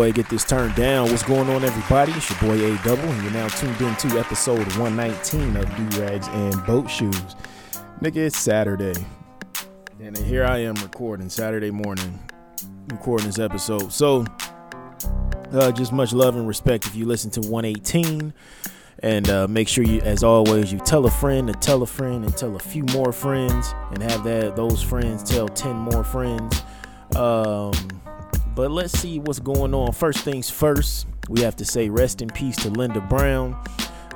Go ahead and get this turned down. What's going on, everybody? It's your boy A Double, and you're now tuned in to episode 119 of Do Rags and Boat Shoes. Nigga, it's Saturday, and here I am recording Saturday morning, recording this episode. So, uh, just much love and respect if you listen to 118, and uh, make sure you, as always, you tell a friend to tell a friend and tell a few more friends, and have that those friends tell 10 more friends. Um, but let's see what's going on. First things first, we have to say rest in peace to Linda Brown.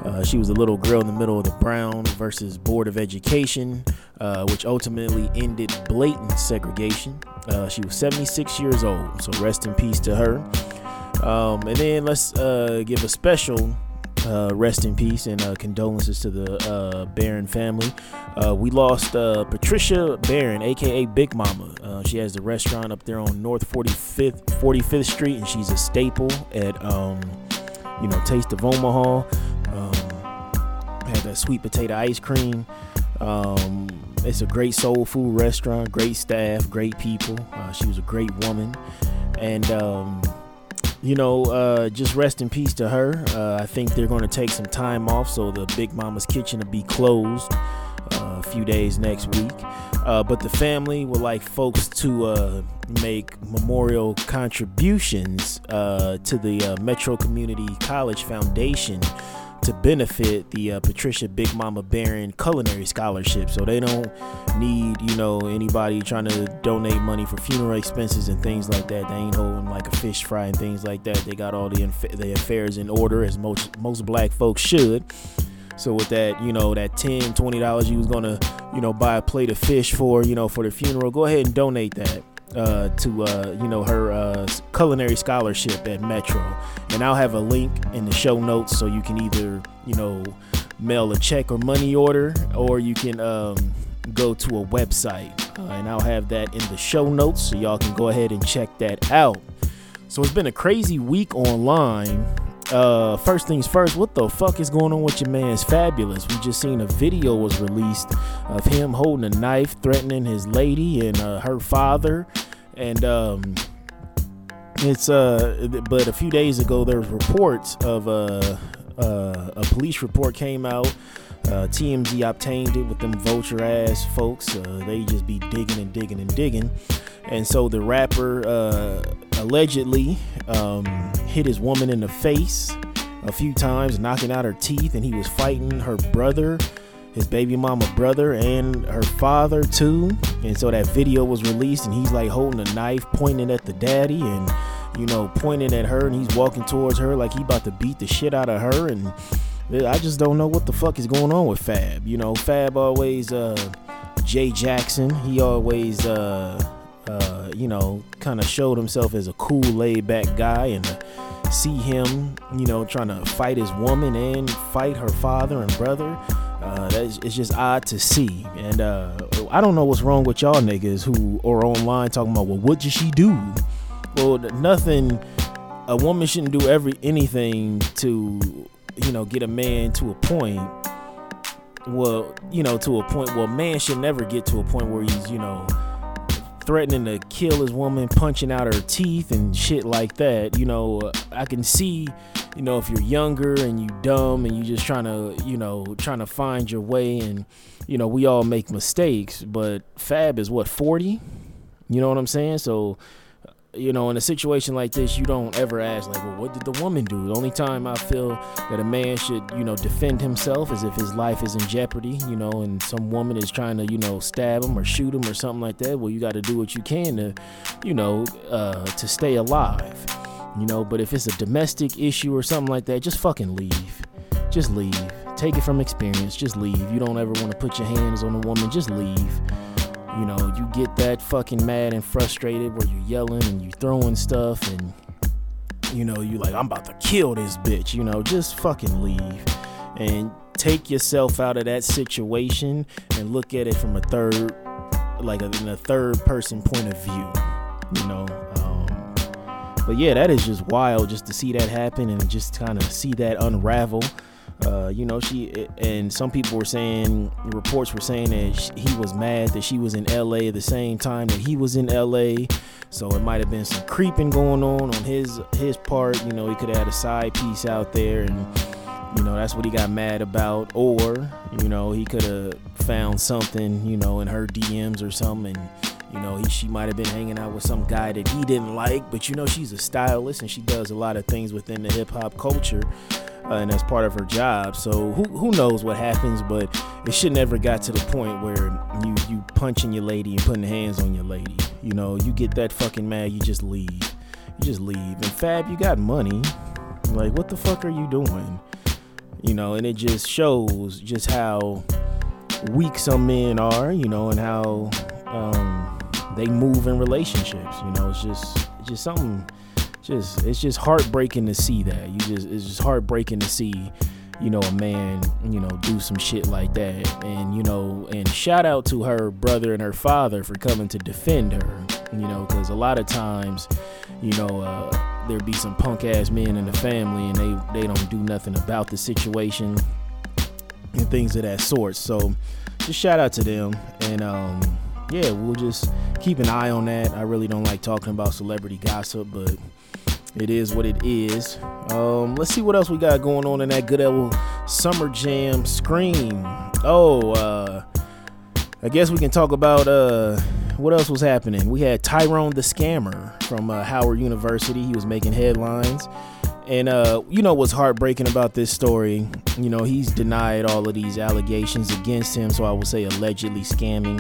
Uh, she was a little girl in the middle of the Brown versus Board of Education, uh, which ultimately ended blatant segregation. Uh, she was 76 years old, so rest in peace to her. Um, and then let's uh, give a special uh, rest in peace and uh, condolences to the uh, Barron family. Uh, we lost uh, Patricia Barron, aka Big Mama. Uh, she has the restaurant up there on North 45th 45th Street, and she's a staple at um, you know Taste of Omaha. Um, had that sweet potato ice cream. Um, it's a great soul food restaurant, great staff, great people. She was a great woman, and um, you know, uh, just rest in peace to her. Uh, I think they're going to take some time off, so the Big Mama's Kitchen will be closed uh, a few days next week. Uh, but the family would like folks to uh, make memorial contributions uh, to the Metro Community College Foundation to benefit the uh, Patricia Big Mama Barron Culinary Scholarship. So they don't need, you know, anybody trying to donate money for funeral expenses and things like that. They ain't holding like a fish fry and things like that. They got all the inf- the affairs in order as most most black folks should. So with that, you know, that 10 20 dollars you was gonna, you know, buy a plate of fish for, you know, for the funeral, go ahead and donate that uh, to uh, you know her uh, culinary scholarship at Metro, and I'll have a link in the show notes so you can either you know mail a check or money order, or you can um, go to a website, uh, and I'll have that in the show notes so y'all can go ahead and check that out. So it's been a crazy week online. Uh, first things first, what the fuck is going on with your man's Fabolous? We just seen a video was released of him holding a knife, threatening his lady and uh, her father, and um, it's uh, but a few days ago there was reports of uh, uh, a police report came out. Uh, TMZ obtained it with them vulture ass folks. Uh, they just be digging and digging and digging. And so the rapper uh, allegedly um, hit his woman in the face a few times, knocking out her teeth, and he was fighting her brother, his baby mama brother, and her father too. And so that video was released, and he's like holding a knife, pointing at the daddy, and you know, pointing at her, and he's walking towards her like he about to beat the shit out of her, and I just don't know what the fuck is going on with Fab. You know, Fab always uh Jay Jackson, he always uh uh you know, kind of showed himself as a cool laid back guy and to see him, you know, trying to fight his woman and fight her father and brother. Uh, that's it's just odd to see, and uh, I don't know what's wrong with y'all niggas who are online talking about, well, what did she do? Well, nothing. A woman shouldn't do every anything to you know, get a man to a point. Well, you know, to a point. Well, man should never get to a point where he's, you know, threatening to kill his woman, punching out her teeth and shit like that. You know, I can see, you know, if you're younger and you dumb and you just trying to, you know, trying to find your way and, you know, we all make mistakes. But Fab is what 40. You know what I'm saying? So you know, in a situation like this, you don't ever ask, like, well, what did the woman do? The only time I feel that a man should, you know, defend himself is if his life is in jeopardy, you know, and some woman is trying to, you know, stab him or shoot him or something like that. Well, you got to do what you can to, you know, uh, to stay alive, you know. But if it's a domestic issue or something like that, just fucking leave. Just leave. Take it from experience. Just leave. You don't ever want to put your hands on a woman. Just leave. You know, you get that fucking mad and frustrated where you're yelling and you throwing stuff and you know, you like, I'm about to kill this bitch, you know, just fucking leave. And take yourself out of that situation and look at it from a third like a, in a third person point of view. You know, um, but yeah, that is just wild just to see that happen and just kind of see that unravel. Uh, you know, she and some people were saying reports were saying that she, he was mad that she was in LA at the same time that he was in LA. So it might have been some creeping going on on his his part. You know, he could have had a side piece out there, and you know that's what he got mad about. Or you know, he could have found something, you know, in her DMs or something. And, you know, he, she might have been hanging out with some guy that he didn't like, but you know, she's a stylist and she does a lot of things within the hip hop culture uh, and that's part of her job. So who who knows what happens, but it should never got to the point where you you punching your lady and putting hands on your lady. You know, you get that fucking mad, you just leave. You just leave. And Fab, you got money. Like, what the fuck are you doing? You know, and it just shows just how weak some men are. You know, and how um, they move in relationships. You know, it's just it's just something just it's just heartbreaking to see that. You just it's just heartbreaking to see, you know, a man, you know, do some shit like that. And you know, and shout out to her brother and her father for coming to defend her. You know, because a lot of times, you know, uh, there be some punk ass men in the family, and they they don't do nothing about the situation and things of that sort. So, just shout out to them and um yeah, we'll just keep an eye on that. I really don't like talking about celebrity gossip, but it is what it is. Um, let's see what else we got going on in that good old summer jam screen. Oh, uh, I guess we can talk about uh, what else was happening. We had Tyrone the Scammer from uh, Howard University. He was making headlines. And uh, you know what's heartbreaking about this story? You know, he's denied all of these allegations against him, so I will say allegedly scamming.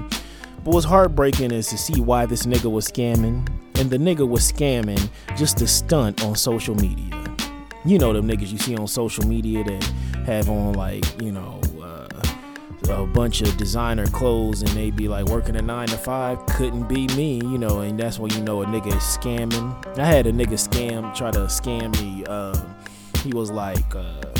But what's heartbreaking is to see why this nigga was scamming. And the nigga was scamming just to stunt on social media. You know them niggas you see on social media that have on like, you know, uh, a bunch of designer clothes and they be like working a nine to five. Couldn't be me, you know, and that's when you know a nigga is scamming. I had a nigga scam, try to scam me. Uh, he was like, uh,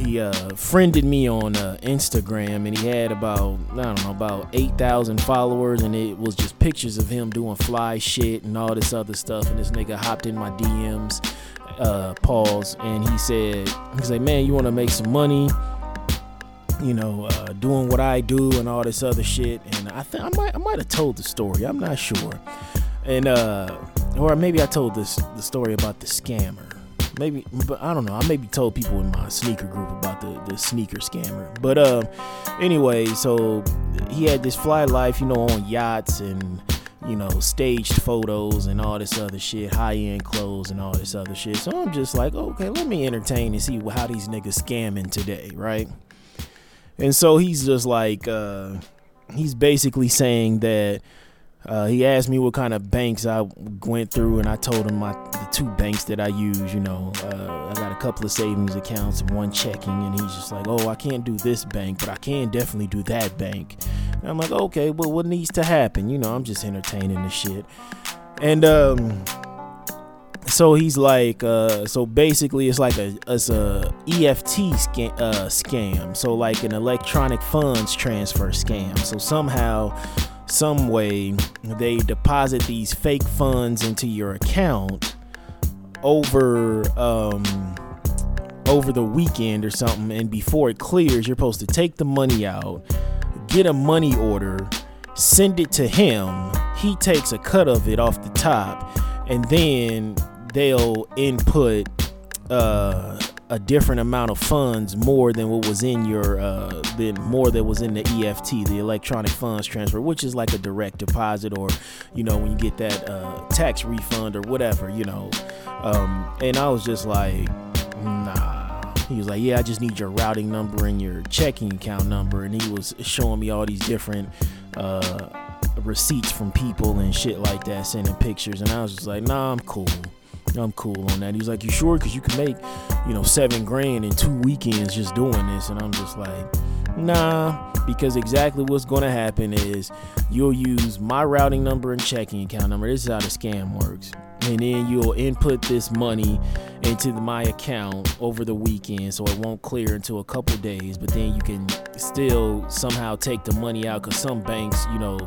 he uh, friended me on uh, Instagram and he had about I don't know about 8,000 followers and it was just pictures of him doing fly shit and all this other stuff and this nigga hopped in my DMs uh pause and he said he's like man you want to make some money? You know uh, doing what I do and all this other shit. And I think I might I might have told the story I'm not sure. And uh or maybe I told this the story about the scammer maybe but I don't know. I maybe told people in my sneaker group about the the sneaker scammer. But uh anyway, so he had this fly life, you know, on yachts and you know, staged photos and all this other shit, high end clothes and all this other shit. So I'm just like, okay, let me entertain and see how these niggas scamming today, right? And so he's just like, uh, he's basically saying that uh, he asked me what kind of banks I went through, and I told him my the two banks that I use. You know, uh, I got a couple of savings accounts and one checking, and he's just like, "Oh, I can't do this bank, but I can definitely do that bank." And I'm like, "Okay, well, what needs to happen?" You know, I'm just entertaining the shit, and um, so he's like, uh, so basically, it's like a it's a EFT scam, uh, scam, so like an electronic funds transfer scam. So somehow some way they deposit these fake funds into your account over um, over the weekend or something and before it clears you're supposed to take the money out get a money order send it to him. He takes a cut of it off the top and then they'll input uh, a different amount of funds more than what was in your uh, than more that was in the EFT, the electronic funds transfer, which is like a direct deposit or you know when you get that uh, tax refund or whatever, you know. Um, and I was just like, nah. He was like, yeah, I just need your routing number and your checking account number, and he was showing me all these different uh, receipts from people and shit like that, sending pictures, and I was just like, nah, I'm cool. I'm cool on that. He's like, you sure? Because you can make, you know, seven grand in two weekends just doing this. And I'm just like, nah, because exactly what's going to happen is you'll use my routing number and checking account number. This is how the scam works. And then you'll input this money into my account over the weekend so it won't clear until a couple days. But then you can still somehow take the money out because some banks, you know,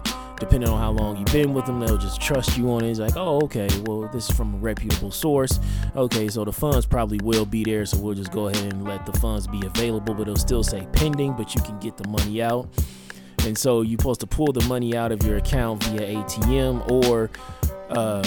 depending on how long you've been with them, they'll just trust you on it. It's like, oh, okay, well, this is from a reputable source. Okay, so the funds probably will be there, so we'll just go ahead and let the funds be available, but it'll still say pending, but you can get the money out. And so you're supposed to pull the money out of your account via ATM or. Um,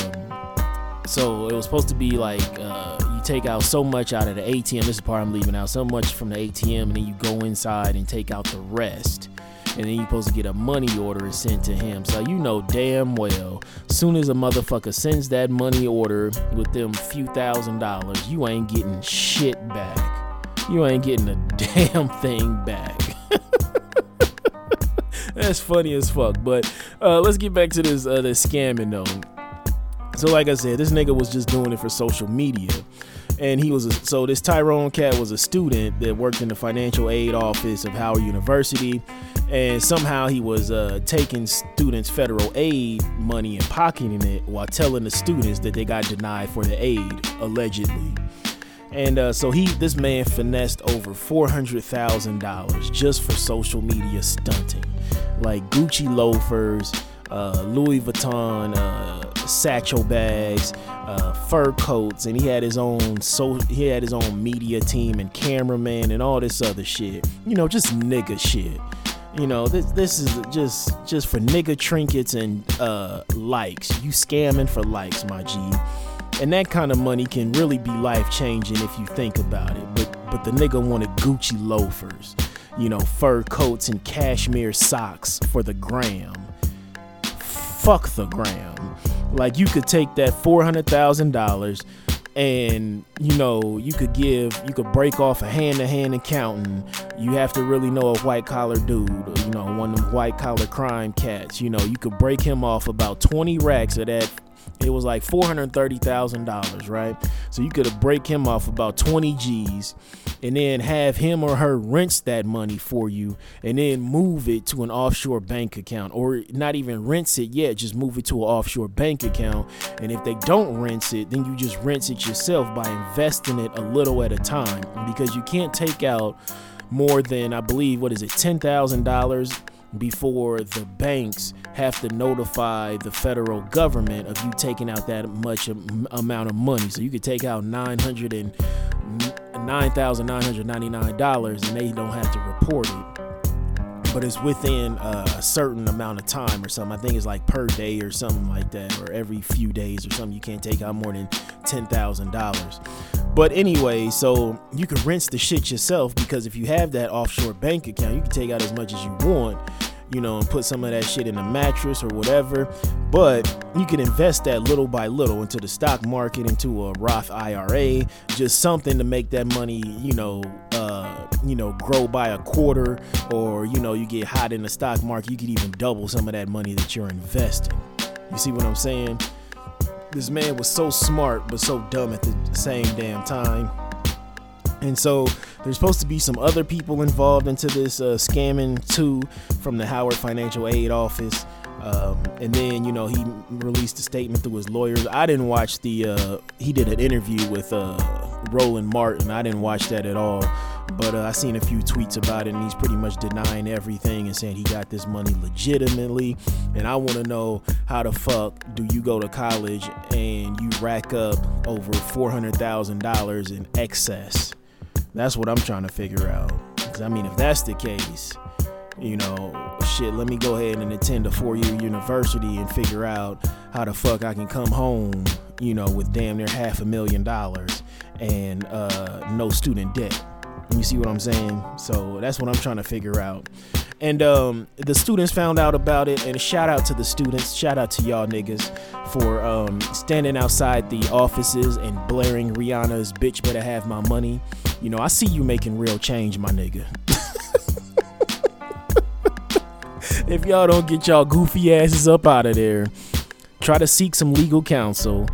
so it was supposed to be like uh, you take out so much out of the ATM. This is part I'm leaving out. So much from the ATM, and then you go inside and take out the rest and then you're supposed to get a money order and sent to him. So you know damn well, soon as a motherfucker sends that money order with them few thousand dollars, you ain't getting shit back. You ain't getting a damn thing back. That's funny as fuck. But uh, let's get back to this uh, this scamming though. So like I said, this nigga was just doing it for social media and he was a, so this Tyrone cat was a student that worked in the financial aid office of Howard University, and somehow he was uh, taking students' federal aid money and pocketing it while telling the students that they got denied for the aid allegedly. And uh, so he, this man, finessed over four hundred thousand dollars just for social media stunting, like Gucci loafers, uh, Louis Vuitton uh, satchel bags, uh, fur coats, and he had his own so he had his own media team and cameraman and all this other shit. You know, just nigga shit. You know, this this is just just for nigga trinkets and uh, likes. You scamming for likes, my G. And that kind of money can really be life changing if you think about it. But but the nigga wanted Gucci loafers, you know, fur coats and cashmere socks for the gram. Fuck the gram. Like you could take that four hundred thousand dollars and you know you could give you could break off a hand-to-hand accountant you have to really know a white collar dude you know one of them white collar crime cats you know you could break him off about 20 racks of that it was like $430,000, right? So you could break him off about 20 G's and then have him or her rinse that money for you and then move it to an offshore bank account or not even rinse it yet, just move it to an offshore bank account. And if they don't rinse it, then you just rinse it yourself by investing it a little at a time because you can't take out more than I believe what is it $10,000 before the banks have to notify the federal government of you taking out that much amount of money. So you could take out nine hundred and nine thousand nine hundred ninety nine dollars, and they don't have to report it. But it's within a certain amount of time or something. I think it's like per day or something like that, or every few days or something. You can't take out more than ten thousand dollars. But anyway, so you can rinse the shit yourself because if you have that offshore bank account, you can take out as much as you want you know, and put some of that shit in a mattress or whatever. But you can invest that little by little into the stock market, into a Roth IRA, just something to make that money, you know, uh, you know, grow by a quarter, or you know, you get hot in the stock market, you could even double some of that money that you're investing. You see what I'm saying? This man was so smart, but so dumb at the same damn time. And so there's supposed to be some other people involved into this uh, scamming too from the Howard Financial Aid Office. Um, and then you know he released a statement through his lawyers. I didn't watch the. Uh, he did an interview with uh, Roland Martin. I didn't watch that at all, but uh, I seen a few tweets about it, and he's pretty much denying everything and saying he got this money legitimately. And I want to know how the fuck do you go to college and you rack up over four hundred thousand dollars in excess? That's what I'm trying to figure out. Cause I mean, if that's the case, you know, shit, let me go ahead and attend a four year university and figure out how the fuck I can come home, you know, with damn near half a million dollars and uh, no student debt. You see what I'm saying? So that's what I'm trying to figure out. And um, the students found out about it, and shout out to the students, shout out to y'all niggas for um, standing outside the offices and blaring Rihanna's "Bitch Better Have My Money." You know, I see you making real change, my nigga. if y'all don't get y'all goofy asses up out of there, try to seek some legal counsel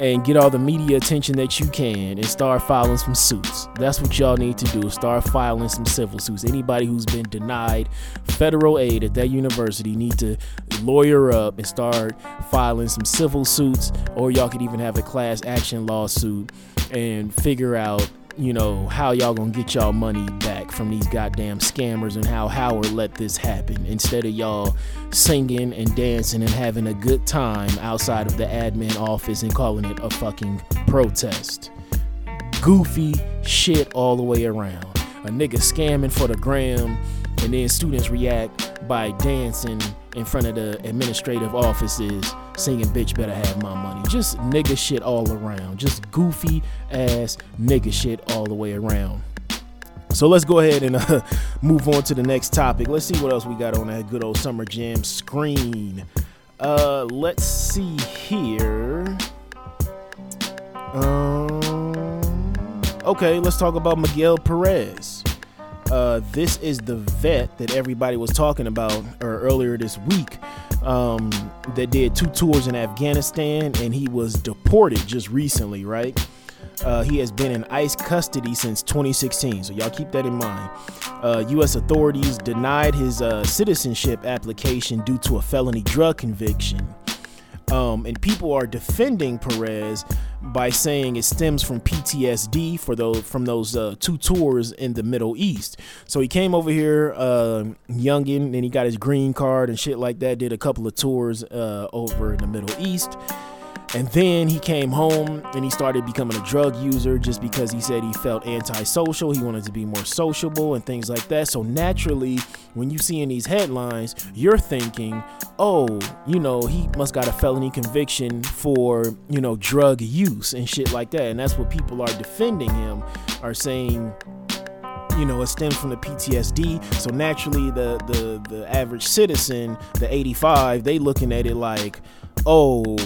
and get all the media attention that you can and start filing some suits. That's what y'all need to do. Start filing some civil suits. Anybody who's been denied federal aid at that university need to lawyer up and start filing some civil suits or y'all could even have a class action lawsuit and figure out you know, how y'all gonna get y'all money back from these goddamn scammers and how Howard let this happen instead of y'all singing and dancing and having a good time outside of the admin office and calling it a fucking protest. Goofy shit all the way around. A nigga scamming for the gram and then students react by dancing in front of the administrative offices singing bitch better have my money. Just nigga shit all around. Just goofy ass nigga shit all the way around. So let's go ahead and uh, move on to the next topic. Let's see what else we got on that good old summer jam screen. Uh let's see here. Um okay let's talk about miguel perez uh, this is the vet that everybody was talking about or earlier this week um, that did two tours in Afghanistan and he was deported just recently, right? Uh, he has been in ICE custody since 2016, so y'all keep that in mind. Uh, U.S. authorities denied his uh, citizenship application due to a felony drug conviction. Um, and people are defending Perez by saying it stems from PTSD for those from those uh, two tours in the Middle East. So he came over here, uh, youngin, and he got his green card and shit like that. Did a couple of tours uh, over in the Middle East. And then he came home and he started becoming a drug user just because he said he felt antisocial. He wanted to be more sociable and things like that. So naturally, when you see in these headlines, you're thinking, oh, you know, he must got a felony conviction for, you know, drug use and shit like that. And that's what people are defending him, are saying, you know, it stems from the PTSD. So naturally, the the the average citizen, the 85, they looking at it like, oh,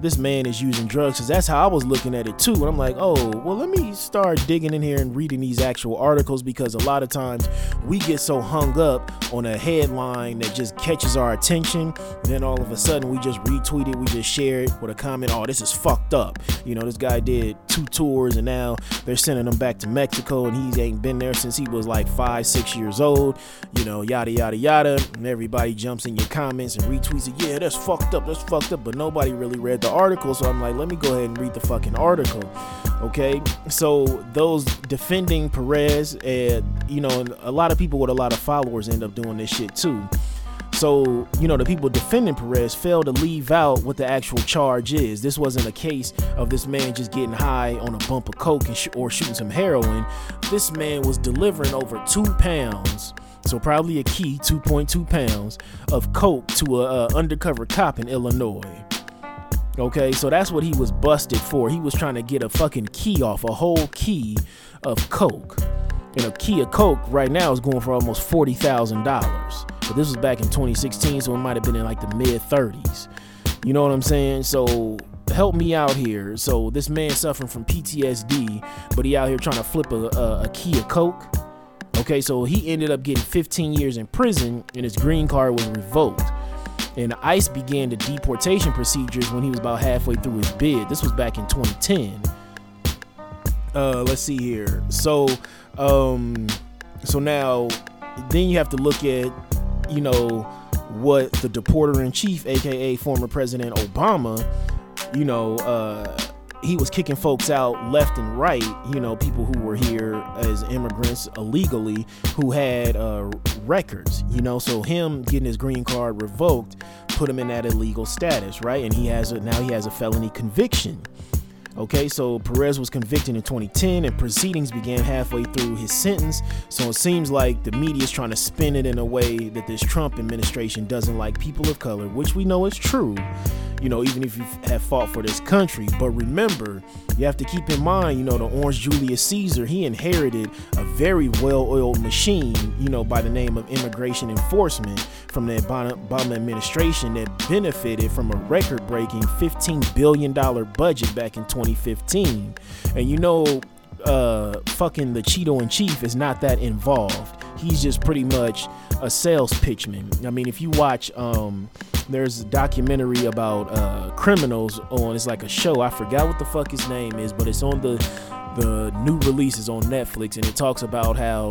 this man is using drugs because that's how I was looking at it too. And I'm like, oh, well, let me start digging in here and reading these actual articles because a lot of times we get so hung up on a headline that just catches our attention. Then all of a sudden we just retweet it, we just share it with a comment, oh, this is fucked up. You know, this guy did two tours and now they're sending him back to Mexico and he ain't been there since he was like five, six years old. You know, yada, yada, yada. And everybody jumps in your comments and retweets it. Yeah, that's fucked up, that's fucked up. But nobody really read the article, so I'm like, let me go ahead and read the fucking article. Okay, so those defending Perez, and you know, a lot of people with a lot of followers end up doing this shit too. So, you know, the people defending Perez failed to leave out what the actual charge is. This wasn't a case of this man just getting high on a bump of coke sh- or shooting some heroin. This man was delivering over two pounds, so probably a key 2.2 pounds of coke to a, a undercover cop in Illinois. Okay, so that's what he was busted for. He was trying to get a fucking key off, a whole key of Coke. And a key of Coke right now is going for almost $40,000. But this was back in 2016, so it might have been in like the mid 30s. You know what I'm saying? So help me out here. So this man suffering from PTSD, but he out here trying to flip a, a, a key of Coke. Okay, so he ended up getting 15 years in prison and his green card was revoked and ICE began the deportation procedures when he was about halfway through his bid. This was back in 2010. Uh, let's see here. So, um, so now, then you have to look at, you know, what the deporter in chief, aka former President Obama, you know, uh, he was kicking folks out left and right, you know, people who were here as immigrants illegally who had uh, records, you know, so him getting his green card revoked put him in that illegal status, right? And he has a, now he has a felony conviction. Okay, so Perez was convicted in 2010 and proceedings began halfway through his sentence. So it seems like the media is trying to spin it in a way that this Trump administration doesn't like people of color, which we know is true. you know, even if you have fought for this country. But remember, you have to keep in mind, you know, the Orange Julius Caesar, he inherited a very well oiled machine, you know, by the name of immigration enforcement from the Obama administration that benefited from a record breaking $15 billion budget back in 2015. And you know, uh, fucking the Cheeto in chief is not that involved. He's just pretty much a sales pitchman. I mean, if you watch, um, there's a documentary about uh, criminals on. It's like a show. I forgot what the fuck his name is, but it's on the the new releases on Netflix, and it talks about how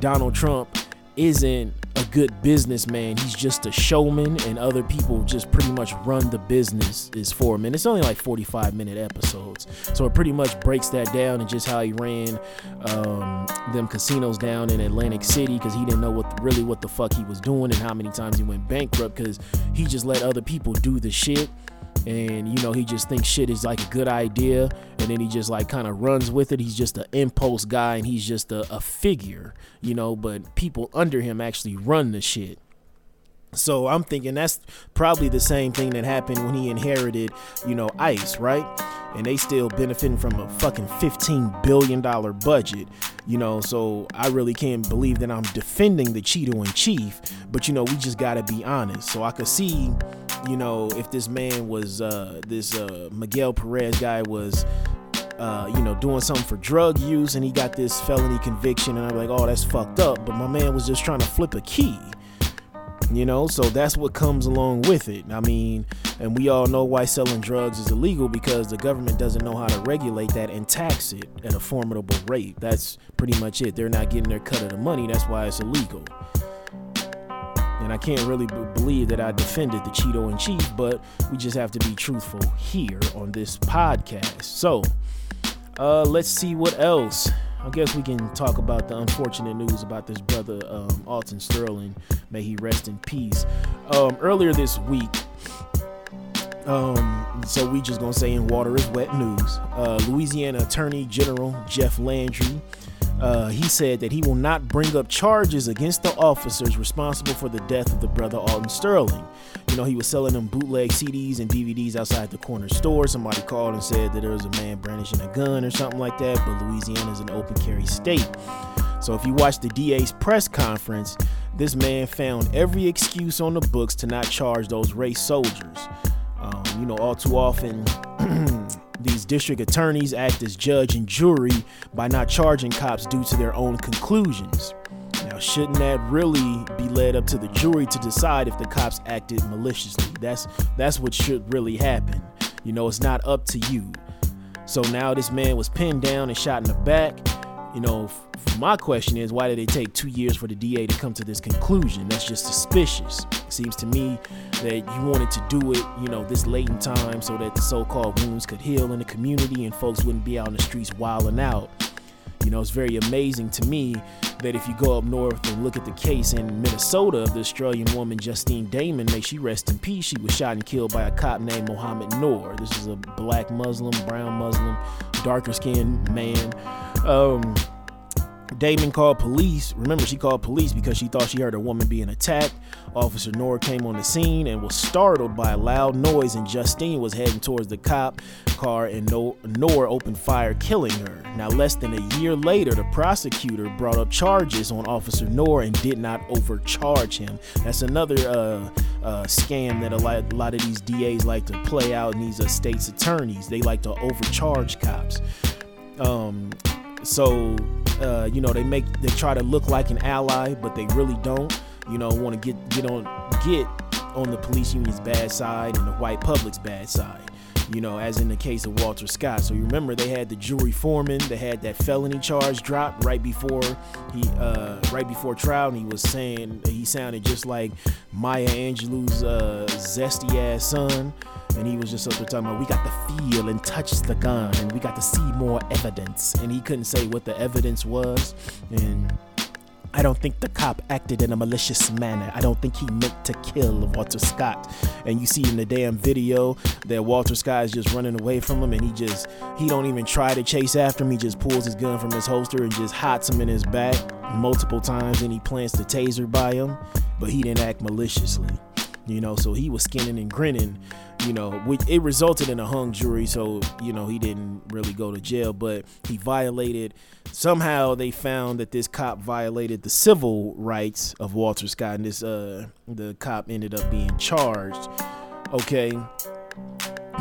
Donald Trump isn't a good businessman. He's just a showman, and other people just pretty much run the business is for him. And it's only like 45 minute episodes, so it pretty much breaks that down and just how he ran um, them casinos down in Atlantic City because he didn't know what really what the fuck he was doing and how many times he went bankrupt because he just let other people do the shit and you know he just thinks shit is like a good idea. And then he just like kind of runs with it. He's just an impulse guy and he's just a, a figure you know but people under him actually run the shit so i'm thinking that's probably the same thing that happened when he inherited you know ice right? And they still benefiting from a fucking 15 billion dollar budget you know? So i really can't believe that i'm defending the cheeto in chief but you know we just gotta be honest. So i could see you know, if this man was uh, this uh, Miguel Perez guy was, uh, you know, doing something for drug use and he got this felony conviction, and I'm like, oh, that's fucked up. But my man was just trying to flip a key, you know, so that's what comes along with it. I mean, and we all know why selling drugs is illegal because the government doesn't know how to regulate that and tax it at a formidable rate. That's pretty much it. They're not getting their cut of the money. That's why it's illegal and I can't really b- believe that I defended the Cheeto in chief, but we just have to be truthful here on this podcast. So, uh, let's see what else. I guess we can talk about the unfortunate news about this brother um, Alton Sterling. May he rest in peace. Um, earlier this week, um, so we just gonna say in water is wet news. Uh, Louisiana Attorney General Jeff Landry uh, he said that he will not bring up charges against the officers responsible for the death of the brother Alton Sterling. You know, he was selling them bootleg CDs and DVDs outside the corner store. Somebody called and said that there was a man brandishing a gun or something like that, but Louisiana is an open carry state. So if you watch the DA's press conference, this man found every excuse on the books to not charge those race soldiers. Um, you know, all too often. These district attorneys act as judge and jury by not charging cops due to their own conclusions. Now, shouldn't that really be led up to the jury to decide if the cops acted maliciously? That's that's what should really happen. You know, it's not up to you. So now this man was pinned down and shot in the back. You know, my question is why did it take two years for the DA to come to this conclusion? That's just suspicious. It seems to me that you wanted to do it, you know, this late in time so that the so-called wounds could heal in the community and folks wouldn't be out in the streets wilding out. You know, it's very amazing to me that if you go up north and look at the case in Minnesota of the Australian woman Justine Damond, may she rest in peace, she was shot and killed by a cop named Mohammed Noor. This is a black Muslim, brown Muslim, darker skinned man. Um, Damond called police. Remember, she called police because she thought she heard a woman being attacked. Officer Noor came on the scene and was startled by a loud noise, and Justine was heading towards the cop car, and Noor opened fire, killing her. Now, less than a year later, the prosecutor brought up charges on Officer Noor and did not overcharge him. That's another uh, uh, scam that a lot, a lot, of these DAs like to play out, and these uh, states attorneys they like to overcharge cops. Um, so uh, you know they make they try to look like an ally, but they really don't. You know, want to get get on get on the police union's bad side and the white public's bad side. You know, as in the case of Walter Scott. So you remember they had the jury foreman, they had that felony charge dropped right before he uh, right before trial, and he was saying he sounded just like Maya Angelou's uh, zesty ass son. And he was just up there talking about we got to feel and touch the gun and we got to see more evidence. And he couldn't say what the evidence was. And I don't think the cop acted in a malicious manner. I don't think he meant to kill Walter Scott. And you see in the damn video that Walter Scott is just running away from him and he just he don't even try to chase after him. He just pulls his gun from his holster and just hots him in his back multiple times and he plants the taser by him, but he didn't act maliciously. You know, so he was skinning and grinning. You know, which it resulted in a hung jury, so you know he didn't really go to jail, but he violated. Somehow they found that this cop violated the civil rights of Walter Scott, and this uh the cop ended up being charged. Okay,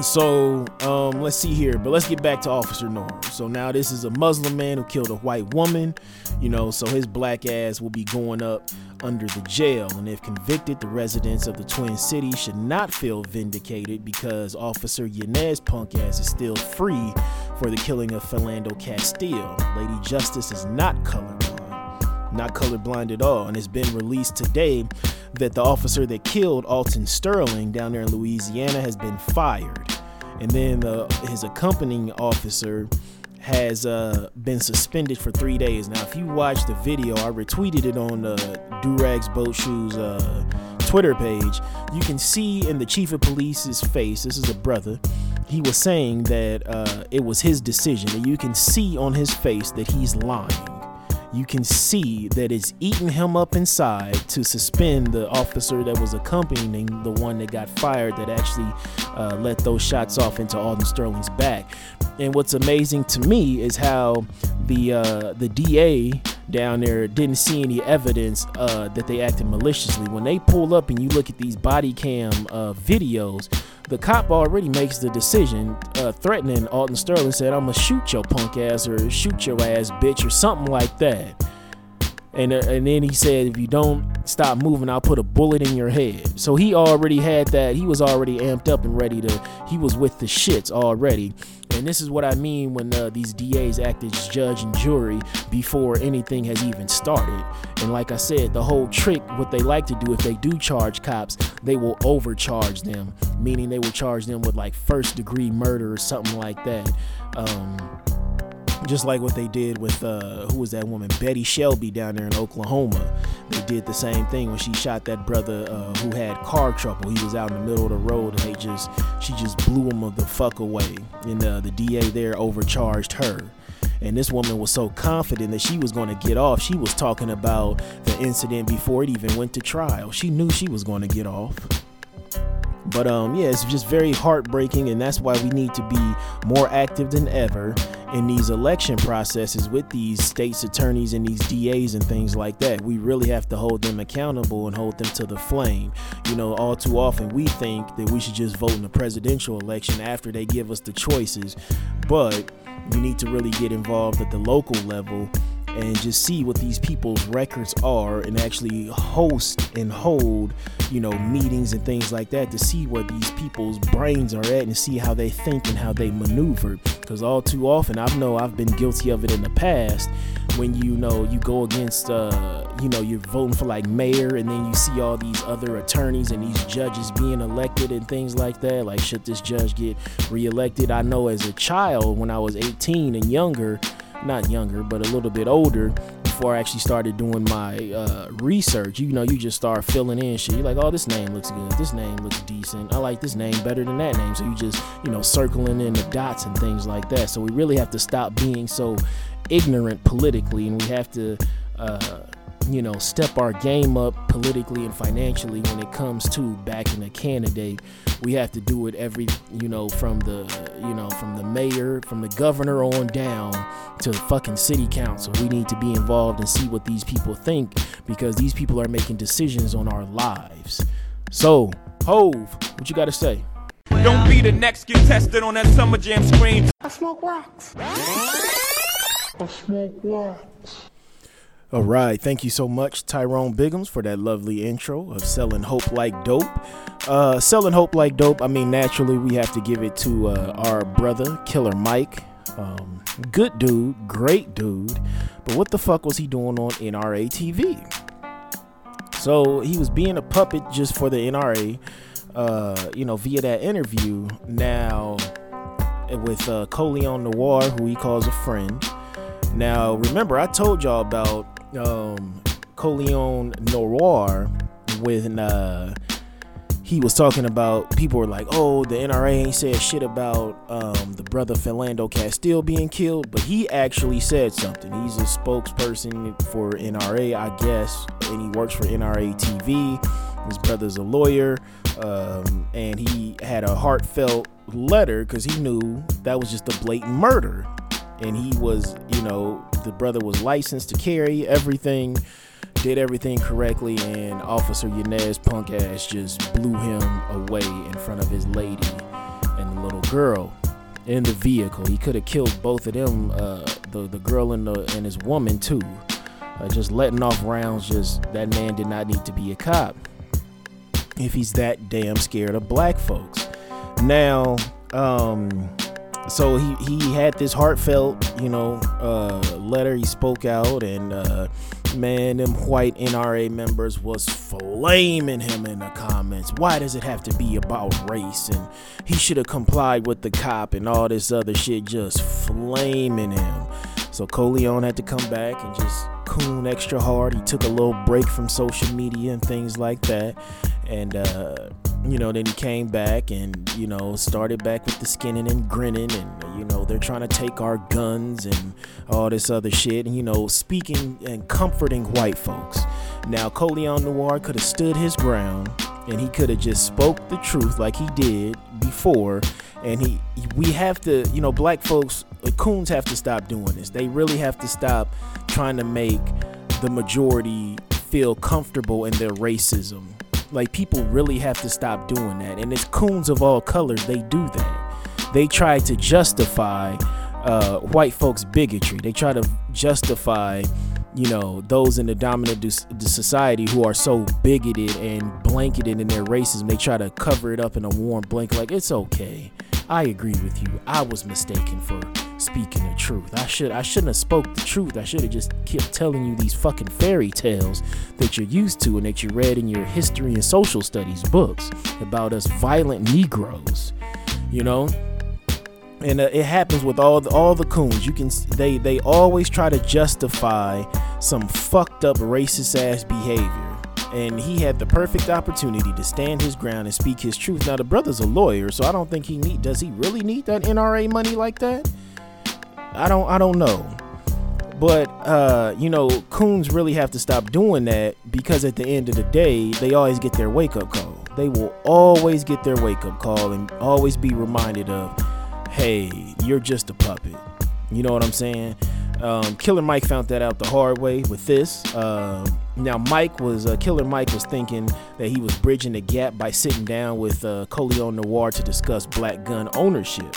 so um, let's see here, but let's get back to Officer Noor. So now this is a Muslim man who killed a white woman, you know, so his black ass will be going up under the jail. And if convicted, the residents of the Twin Cities should not feel vindicated because Officer Yanez punk ass is still free for the killing of Philando Castile. Lady Justice is not colorblind, not colorblind at all, and it's been released today that the officer that killed Alton Sterling down there in Louisiana has been fired. And then his accompanying officer has uh, been suspended for three days. Now, if you watch the video, I retweeted it on the Durags Boat Shoes uh, Twitter page. You can see in the chief of police's face, this is a brother, he was saying that uh, it was his decision. And you can see on his face that he's lying you can see that it's eating him up inside to suspend the officer that was accompanying the one that got fired that actually uh, let those shots off into Alton Sterling's back. And what's amazing to me is how the uh, the DA down there didn't see any evidence uh, that they acted maliciously. When they pull up and you look at these body cam uh, videos, the cop already makes the decision, uh, threatening Alton Sterling, said, I'm gonna shoot your punk ass or shoot your ass, bitch, or something like that. And, uh, and then he said, if you don't stop moving, I'll put a bullet in your head. So he already had that. He was already amped up and ready to, he was with the shits already. And this is what I mean when uh, these DAs act as judge and jury before anything has even started. And like I said, the whole trick, what they like to do if they do charge cops, they will overcharge them, meaning they will charge them with like first degree murder or something like that. Um, just like what they did with uh, who was that woman? Betty shelby down there in oklahoma. They did the same thing when she shot that brother uh, who had car trouble. He was out in the middle of the road and they just she just blew him the fuck away. And uh, the da there overcharged her. And this woman was so confident that she was going to get off. She was talking about the incident before it even went to trial. She knew she was going to get off but um, yeah, it's just very heartbreaking, and that's why we need to be more active than ever in these election processes with these states attorneys and these DAs and things like that. We really have to hold them accountable and hold them to the flame. You know, all too often we think that we should just vote in the presidential election after they give us the choices, but you need to really get involved at the local level and just see what these people's records are and actually host and hold you know meetings and things like that to see where these people's brains are at and see how they think and how they maneuver. Because all too often i know i've been guilty of it in the past when you know you go against uh you know you're voting for like mayor and then you see all these other attorneys and these judges being elected and things like that like should this judge get reelected? I know as a child when i was 18 and younger not younger, but a little bit older before I actually started doing my uh, research. You know, you just start filling in shit. You're like, oh, this name looks good. This name looks decent. I like this name better than that name. So you just, you know, circling in the dots and things like that. So we really have to stop being so ignorant politically and we have to. Uh, you know, step our game up politically and financially when it comes to backing a candidate. We have to do it every, you know, from the, you know, from the mayor, from the governor on down to the fucking city council. We need to be involved and see what these people think because these people are making decisions on our lives. So, Hove, what you got to say? Don't be the next get tested on that summer jam screen. I smoke rocks. I smoke rocks. All right. Thank you so much, Tyrone Biggums, for that lovely intro of Selling Hope Like Dope. Uh, selling Hope Like Dope, I mean, naturally, we have to give it to uh, our brother, Killer Mike. Um, good dude, great dude. But what the fuck was he doing on NRA TV? So he was being a puppet just for the NRA, uh, you know, via that interview. Now, with uh, Colion Noir, who he calls a friend. Now, remember, I told y'all about um, Colion Noir when uh, he was talking about people were like, oh, the NRA ain't said shit about um, the brother Philando Castile being killed, but he actually said something. He's a spokesperson for NRA, I guess, and he works for NRA TV. His brother's a lawyer, um, and he had a heartfelt letter because he knew that was just a blatant murder. And he was, you know, the brother was licensed to carry everything, did everything correctly, and Officer Yanez punk ass just blew him away in front of his lady and the little girl in the vehicle. He could have killed both of them, uh, the the girl and the and his woman too. Uh, just letting off rounds. Just that man did not need to be a cop if he's that damn scared of black folks. Now, um, so he he had this heartfelt, you know, uh, letter. He spoke out, and uh, man, them white NRA members was flaming him in the comments. Why does it have to be about race? And he should have complied with the cop and all this other shit, just flaming him. So Colion had to come back and just coon extra hard. He took a little break from social media and things like that, and. uh you know, then he came back and, you know, started back with the skinning and grinning and, you know, they're trying to take our guns and all this other shit. And, you know, speaking and comforting white folks. Now, Colion Noir could have stood his ground and he could have just spoke the truth like he did before. And he, we have to, you know, black folks, coons have to stop doing this. They really have to stop trying to make the majority feel comfortable in their racism like people really have to stop doing that. And it's coons of all colors, they do that. They try to justify uh, white folks' bigotry. They try to justify, you know, those in the dominant the society who are so bigoted and blanketed in their racism. They try to cover it up in a warm blanket, like it's okay. I agree with you. I was mistaken for speaking the truth. I should I shouldn't have spoke the truth. I should have just kept telling you these fucking fairy tales that you're used to and that you read in your history and social studies books about us violent Negroes. You know, and uh, it happens with all the, all the coons. You can they they always try to justify some fucked up racist ass behavior. And he had the perfect opportunity to stand his ground and speak his truth. Now the brother's a lawyer, so I don't think he need. Does he really need that NRA money like that? I don't I don't know. But uh, you know, coons really have to stop doing that because at the end of the day, they always get their wake up call. They will always get their wake up call and always be reminded of, hey, you're just a puppet. You know what I'm saying? Um, Killer Mike found that out the hard way with this. Uh, now, Mike was uh, Killer Mike was thinking that he was bridging the gap by sitting down with uh, Colion Noir to discuss black gun ownership.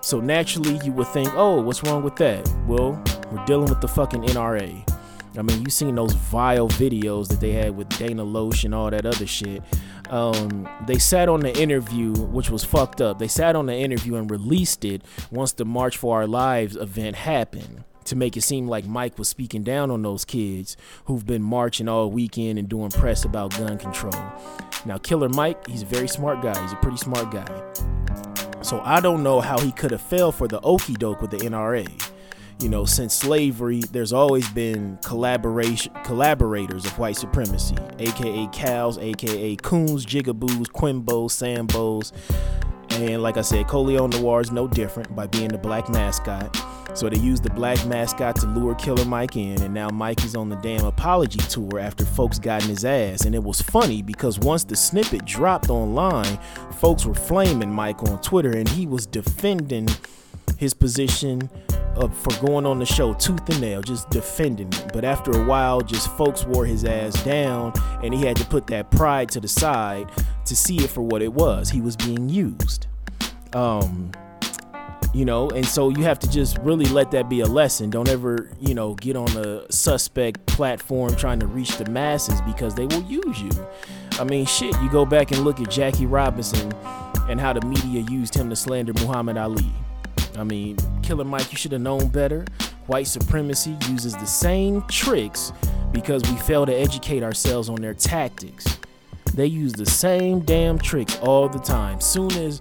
So naturally, you would think, oh, what's wrong with that? Well, we're dealing with the fucking NRA. I mean, you seen those vile videos that they had with Dana Loesch and all that other shit. Um, they sat on the interview, which was fucked up. They sat on the interview and released it once the March for Our Lives event happened to make it seem like Mike was speaking down on those kids who've been marching all weekend and doing press about gun control. Now, Killer Mike, he's a very smart guy. He's a pretty smart guy. So I don't know how he could have fell for the okey doke with the NRA. You know, since slavery, there's always been collaboration collaborators of white supremacy, aka cows, aka coons, jigaboos, quimbos, sambos. And like I said, Colion Noir is no different by being the black mascot. So they used the black mascot to lure Killer Mike in, and now Mike is on the damn apology tour after folks got in his ass. And it was funny because once the snippet dropped online, folks were flaming Mike on Twitter, and he was defending his position of, for going on the show tooth and nail, just defending it. But after a while, just folks wore his ass down, and he had to put that pride to the side to see it for what it was. He was being used. Um, you know and so you have to just really let that be a lesson don't ever you know get on a suspect platform trying to reach the masses because they will use you i mean shit you go back and look at jackie robinson and how the media used him to slander muhammad ali i mean killer mike you should have known better white supremacy uses the same tricks because we fail to educate ourselves on their tactics they use the same damn tricks all the time soon as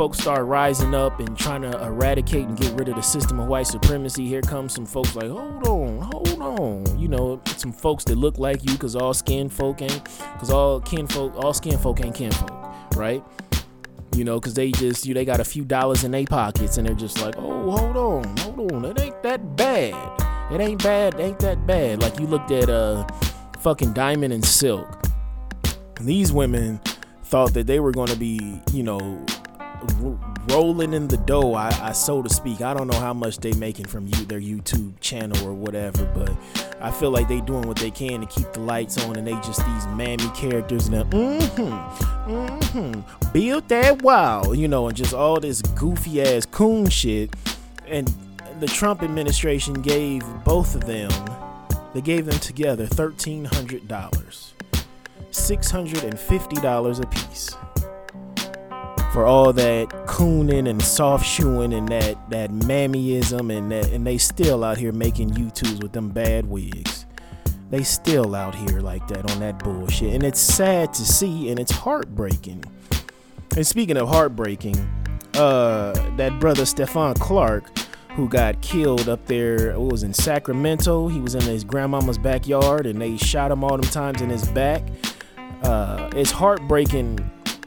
folks start rising up and trying to eradicate and get rid of the system of white supremacy, here comes some folks like, hold on, hold on. You know, some folks that look like you because all skin folk ain't, because all kin folk, all skin folk ain't kin folk, right? You know, because they just, you they got a few dollars in their pockets and they're just like, oh, hold on, hold on, it ain't that bad. It ain't bad, it ain't that bad. Like you looked at uh fucking Diamond and Silk these women thought that they were to be, you know, r- rolling in the dough, I, I, so to speak. I don't know how much they making from you their YouTube channel or whatever, but I feel like they doing what they can to keep the lights on, and they just these mammy characters and mm-hmm, mm-hmm, build that wow, you know, and just all this goofy ass coon shit. And the Trump administration gave both of them, they gave them together thirteen hundred dollars, six hundred and fifty dollars a piece for all that cooning and soft shoeing and that that mammyism and that and they still out here making YouTubes with them bad wigs. They still out here like that on that bullshit. And it's sad to see and it's heartbreaking. And speaking of heartbreaking, uh that brother Stephon Clark who got killed up there it was in Sacramento. He was in his grandmama's backyard and they shot him all them times in his back. Uh, it's heartbreaking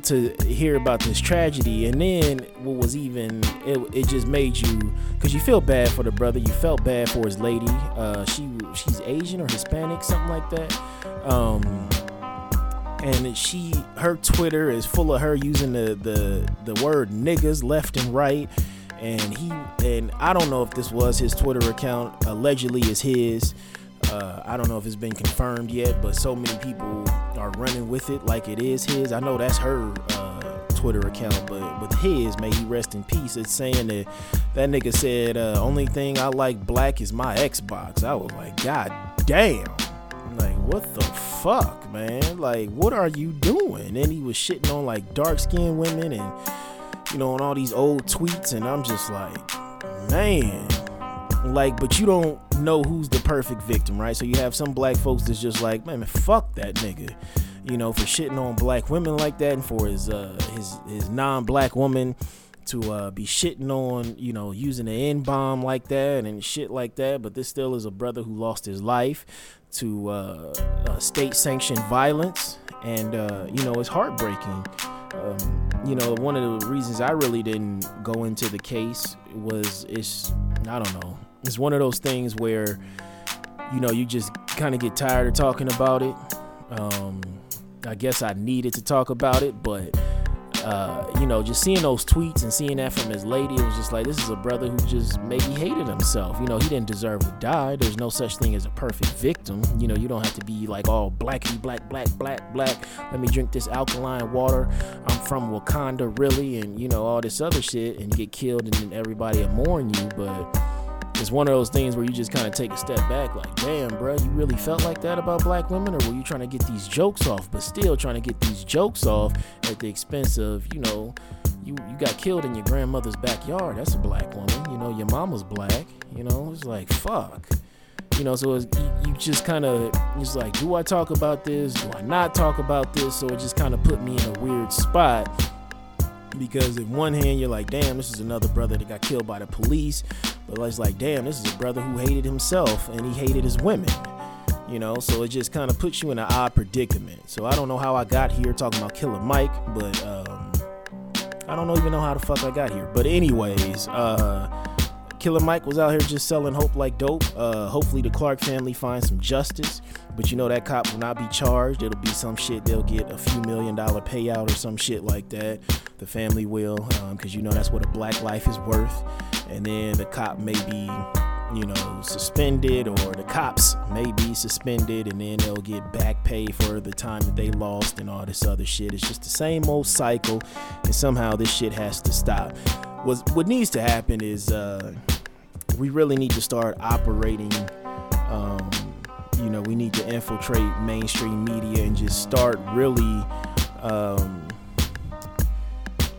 to hear about this tragedy. And then what was even it, it just made you because you feel bad for the brother. You felt bad for his lady. Uh, she she's asian or hispanic something like that. Um, and she her twitter is full of her using the the the word niggas left and right. And he and i don't know if this was his twitter account. Allegedly is his uh, I don't know if it's been confirmed yet, but so many people are running with it like it is his. I know that's her uh, Twitter account, but with his, may he rest in peace. It's saying that that nigga said, uh, "Only thing I like black is my Xbox." I was like, God damn. Like, what the fuck, man? Like, what are you doing? And he was shitting on like dark skinned women and, you know, on all these old tweets. And I'm just like, man, like, but you don't know who's the perfect victim, right? So you have some black folks that's just like, man, fuck that nigga, you know, for shitting on black women like that, and for his uh, his his non-black woman to uh, be shitting on, you know, using an N bomb like that and shit like that. But this still is a brother who lost his life to uh, uh, state sanctioned violence, and uh, you know, it's heartbreaking. Um, you know, one of the reasons I really didn't go into the case was it's I don't know it's one of those things where you know you just kind of get tired of talking about it. Um, i guess i needed to talk about it but uh, you know just seeing those tweets and seeing that from his lady it was just like this is a brother who just maybe hated himself. You know he didn't deserve to die. There's no such thing as a perfect victim. You know you don't have to be like all blackity black black black black. Let me drink this alkaline water. I'm from wakanda really and you know all this other shit and get killed and then everybody will mourn you but it's one of those things where you just kind of take a step back, like, damn, bro, you really felt like that about black women, or were you trying to get these jokes off, but still trying to get these jokes off at the expense of, you know, you you got killed in your grandmother's backyard. That's a black woman. You know, your mama's black. You know, it's like fuck. You know, so you, you just kind of it's like, do I talk about this? Do I not talk about this? So it just kind of put me in a weird spot because in one hand you're like, damn, this is another brother that got killed by the police, but it's like, damn, this is a brother who hated himself and he hated his women. You know, so it just kind of puts you in an odd predicament. So I don't know how I got here talking about Killer Mike, but um, I don't even know how the fuck I got here. But anyways, uh, Killer Mike was out here just selling hope like dope. Uh, hopefully, the Clark family finds some justice. But you know that cop will not be charged. It'll be some shit. They'll get a few million dollar payout or some shit like that. The family will, because um, you know that's what a black life is worth. And then the cop may be, you know, suspended, or the cops may be suspended, and then they'll get back pay for the time that they lost and all this other shit. It's just the same old cycle, and somehow this shit has to stop. What what needs to happen is. Uh, we really need to start operating. Um, you know, we need to infiltrate mainstream media and just start really. Um,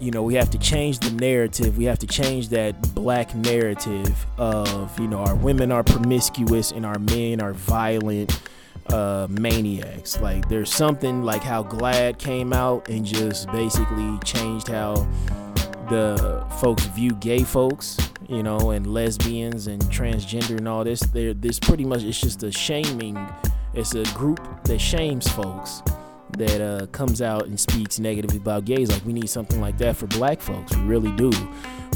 you know, we have to change the narrative. We have to change that black narrative of, you know, our women are promiscuous and our men are violent uh, maniacs. Like, there's something like how GLAAD came out and just basically changed how the folks view gay folks you know, and lesbians and transgender and all this. There, there's pretty much it's just a shaming. It's a group that shames folks that uh, comes out and speaks negatively about gays. Like we need something like that for black folks. We really do.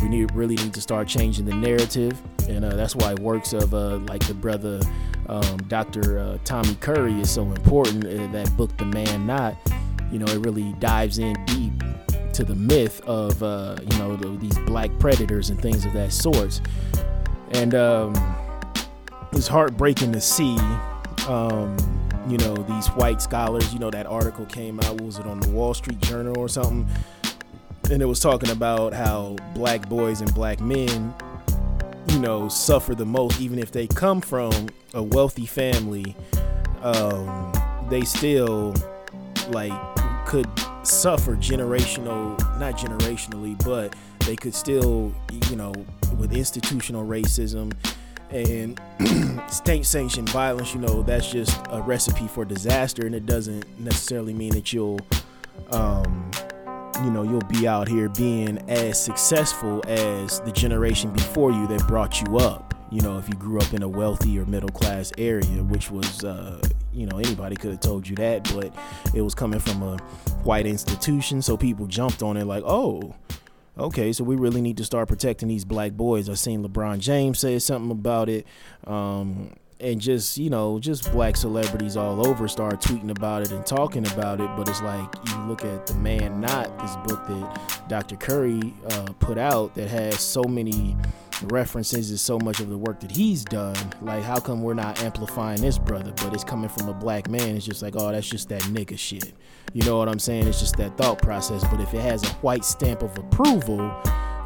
We need really need to start changing the narrative, and uh, that's why works of uh, like the brother um, Dr. Uh, Tommy Curry is so important. Uh, that book, The Man Not you know, it really dives in deep to the myth of uh, you know the, these black predators and things of that sort. And um, it's heartbreaking to see, um, you know, these white scholars. You know, that article came out. Was it on the Wall Street Journal or something? And it was talking about how black boys and black men, you know, suffer the most, even if they come from a wealthy family. Um, they still like could suffer generational, not generationally, but they could still, you know, with institutional racism and state sanctioned violence, you know, that's just a recipe for disaster. And it doesn't necessarily mean that you'll, um, you know, you'll be out here being as successful as the generation before you that brought you up. You know, if you grew up in a wealthy or middle class area, which was, uh, you know, anybody could have told you that, but it was coming from a white institution. So people jumped on it like, oh, okay, so we really need to start protecting these black boys. I've seen LeBron James say something about it. Um, and just, you know, just black celebrities all over start tweeting about it and talking about it. But it's like you look at The Man Not, this book that Dr. Curry uh, put out that has so many references is so much of the work that he's done. Like, how come we're not amplifying this brother? But it's coming from a black man. It's just like, oh, that's just that nigga shit. You know what I'm saying? It's just that thought process. But if it has a white stamp of approval,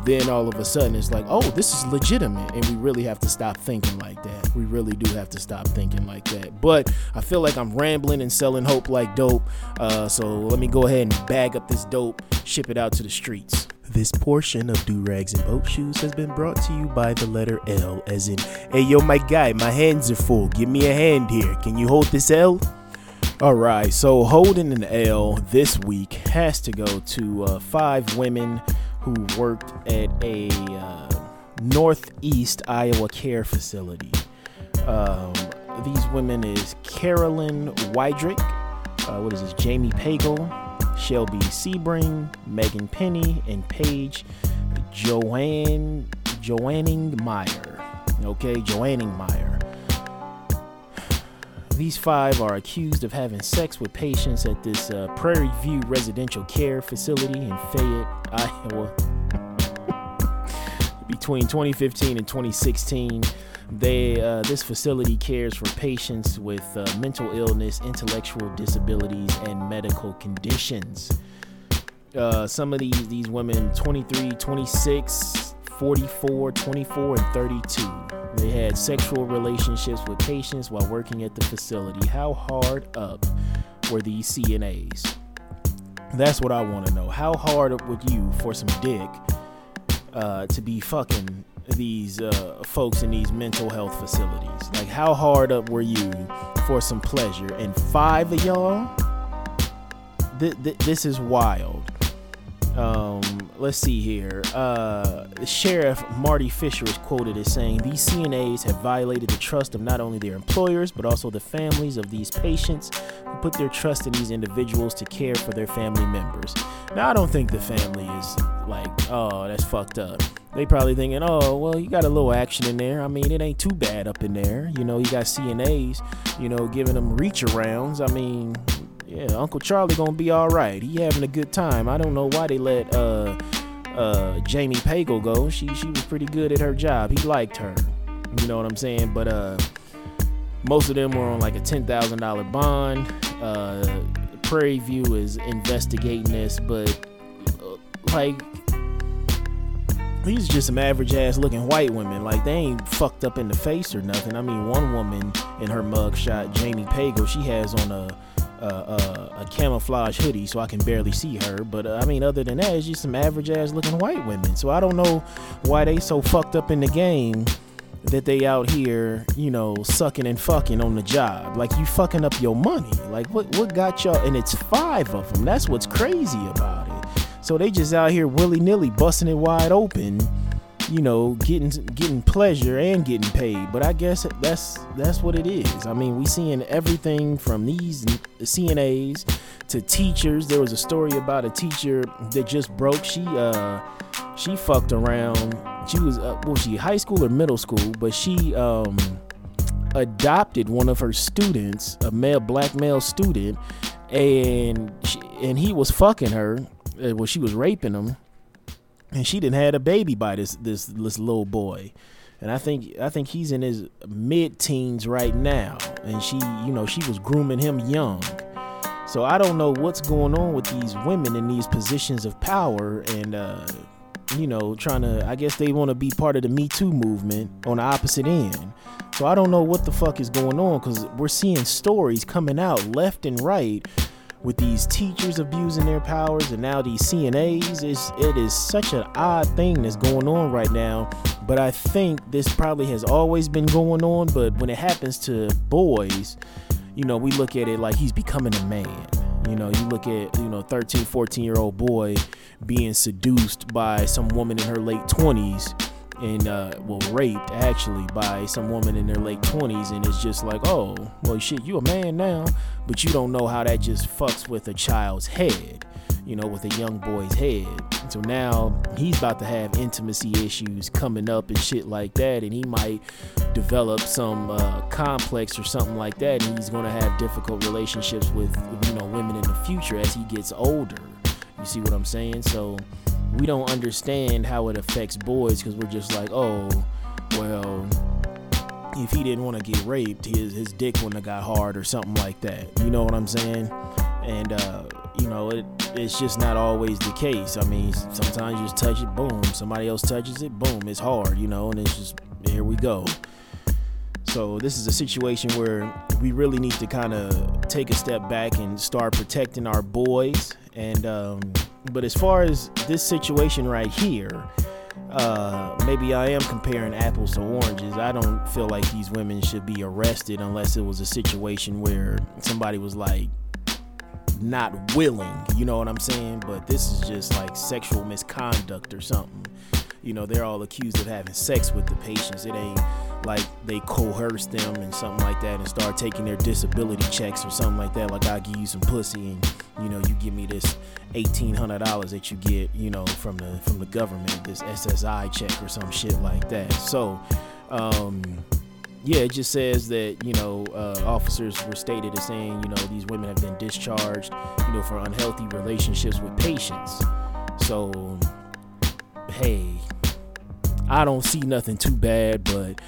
then all of a sudden it's like, oh, this is legitimate. And we really have to stop thinking like that. We really do have to stop thinking like that. But I feel like I'm rambling and selling hope like dope. Uh, so let me go ahead and bag up this dope, ship it out to the streets. This portion of Do Rags and Boat Shoes has been brought to you by the letter L, as in, hey yo, my guy, my hands are full. Give me a hand here. Can you hold this L? All right, so holding an L this week has to go to uh, five women who worked at a uh, Northeast Iowa care facility. Um, these women is Carolyn Wydrick, uh, what is this, Jamie Pagel, Shelby Sebring, Megan Penny, and Paige Joanne Joanning Meyer. Okay, Joanning Meyer. These five are accused of having sex with patients at this uh, Prairie View residential care facility in Fayette, Iowa. Between 2015 and 2016, they uh, this facility cares for patients with uh, mental illness, intellectual disabilities, and medical conditions. Uh, some of these these women 23, 26, 44, 24, and 32. They had sexual relationships with patients while working at the facility. How hard up were these CNAs? That's what I want to know. How hard up you for some dick uh, to be fucking these uh, folks in these mental health facilities? Like, how hard up were you for some pleasure? And five of y'all? Th- th- this is wild. Um, let's see here. Uh, Sheriff Marty Fisher is quoted as saying, These CNAs have violated the trust of not only their employers, but also the families of these patients who put their trust in these individuals to care for their family members. Now, I don't think the family is like, oh, that's fucked up. They probably thinking, oh, well, you got a little action in there. I mean, it ain't too bad up in there. You know, you got CNAs, you know, giving them reach arounds. I mean, yeah, Uncle Charlie gonna be all right. He having a good time. I don't know why they let uh uh Jamie Pagel go. She she was pretty good at her job. He liked her. You know what I'm saying? But uh most of them were on like a ten thousand dollar bond. Uh Prairie View is investigating this, but uh, like these are just some average ass looking white women. Like they ain't fucked up in the face or nothing. I mean, one woman in her mugshot, Jamie Pagel, she has on a a, camouflage hoodie, so I can barely see her. But uh, I mean, other than that, it's just some average ass looking white women. So I don't know why they so fucked up in the game that they out here, you know, sucking and fucking on the job. Like you fucking up your money. Like what what got y'all? And it's five of them. That's what's crazy about it. So they just out here willy nilly busting it wide open you know, getting getting pleasure and getting paid. But I guess that's that's what it is. I mean, we seeing everything from these CNAs to teachers. There was a story about a teacher that just broke. She uh she fucked around. She was uh, was she high school or middle school? But she um adopted one of her students, a male black male student, and she, and he was fucking her. uh, Well, she was raping him, and she didn't had a baby by this this this little boy. And I think I think he's in his mid teens right now, and she you know she was grooming him young. So I don't know what's going on with these women in these positions of power, and uh, you know trying to I guess they want to be part of the Me Too movement on the opposite end. So I don't know what the fuck is going on because we're seeing stories coming out left and right with these teachers abusing their powers and now these CNAs. It's, it is such an odd thing that's going on right now. But I think this probably has always been going on. But when it happens to boys, you know, we look at it like he's becoming a man. You know, you look at, you know, 13, 14 year old boy being seduced by some woman in her late 20s and uh, well raped actually by some woman in their late 20s and it's just like oh well shit you a man now but you don't know how that just fucks with a child's head you know with a young boy's head. So now he's about to have intimacy issues coming up and shit like that and he might develop some uh, complex or something like that and he's going to have difficult relationships with you know women in the future as he gets older. You see what i'm saying? So we don't understand how it affects boys because we're just like, oh, well, if he didn't want to get raped, his his dick wouldn't have got hard or something like that. You know what I'm saying? And uh, you know, it it's just not always the case. I mean, sometimes you just touch it, boom. Somebody else touches it, boom. It's hard, you know, and it's just here we go. So this is a situation where we really need to kind of take a step back and start protecting our boys. And um, but as far as this situation right here, uh, maybe I am comparing apples to oranges. I don't feel like these women should be arrested unless it was a situation where somebody was like not willing. You know what I'm saying? But this is just like sexual misconduct or something. You know, they're all accused of having sex with the patients. It ain't like they coerce them and something like that and start taking their disability checks or something like that. Like I give you some pussy and you know you give me this eighteen hundred dollars that you get you know from the from the government, this SSI check or some shit like that. So. um yeah, it just says that you know uh, officers were stated as saying you know these women have been discharged you know for unhealthy relationships with patients. So hey, I don't see nothing too bad, but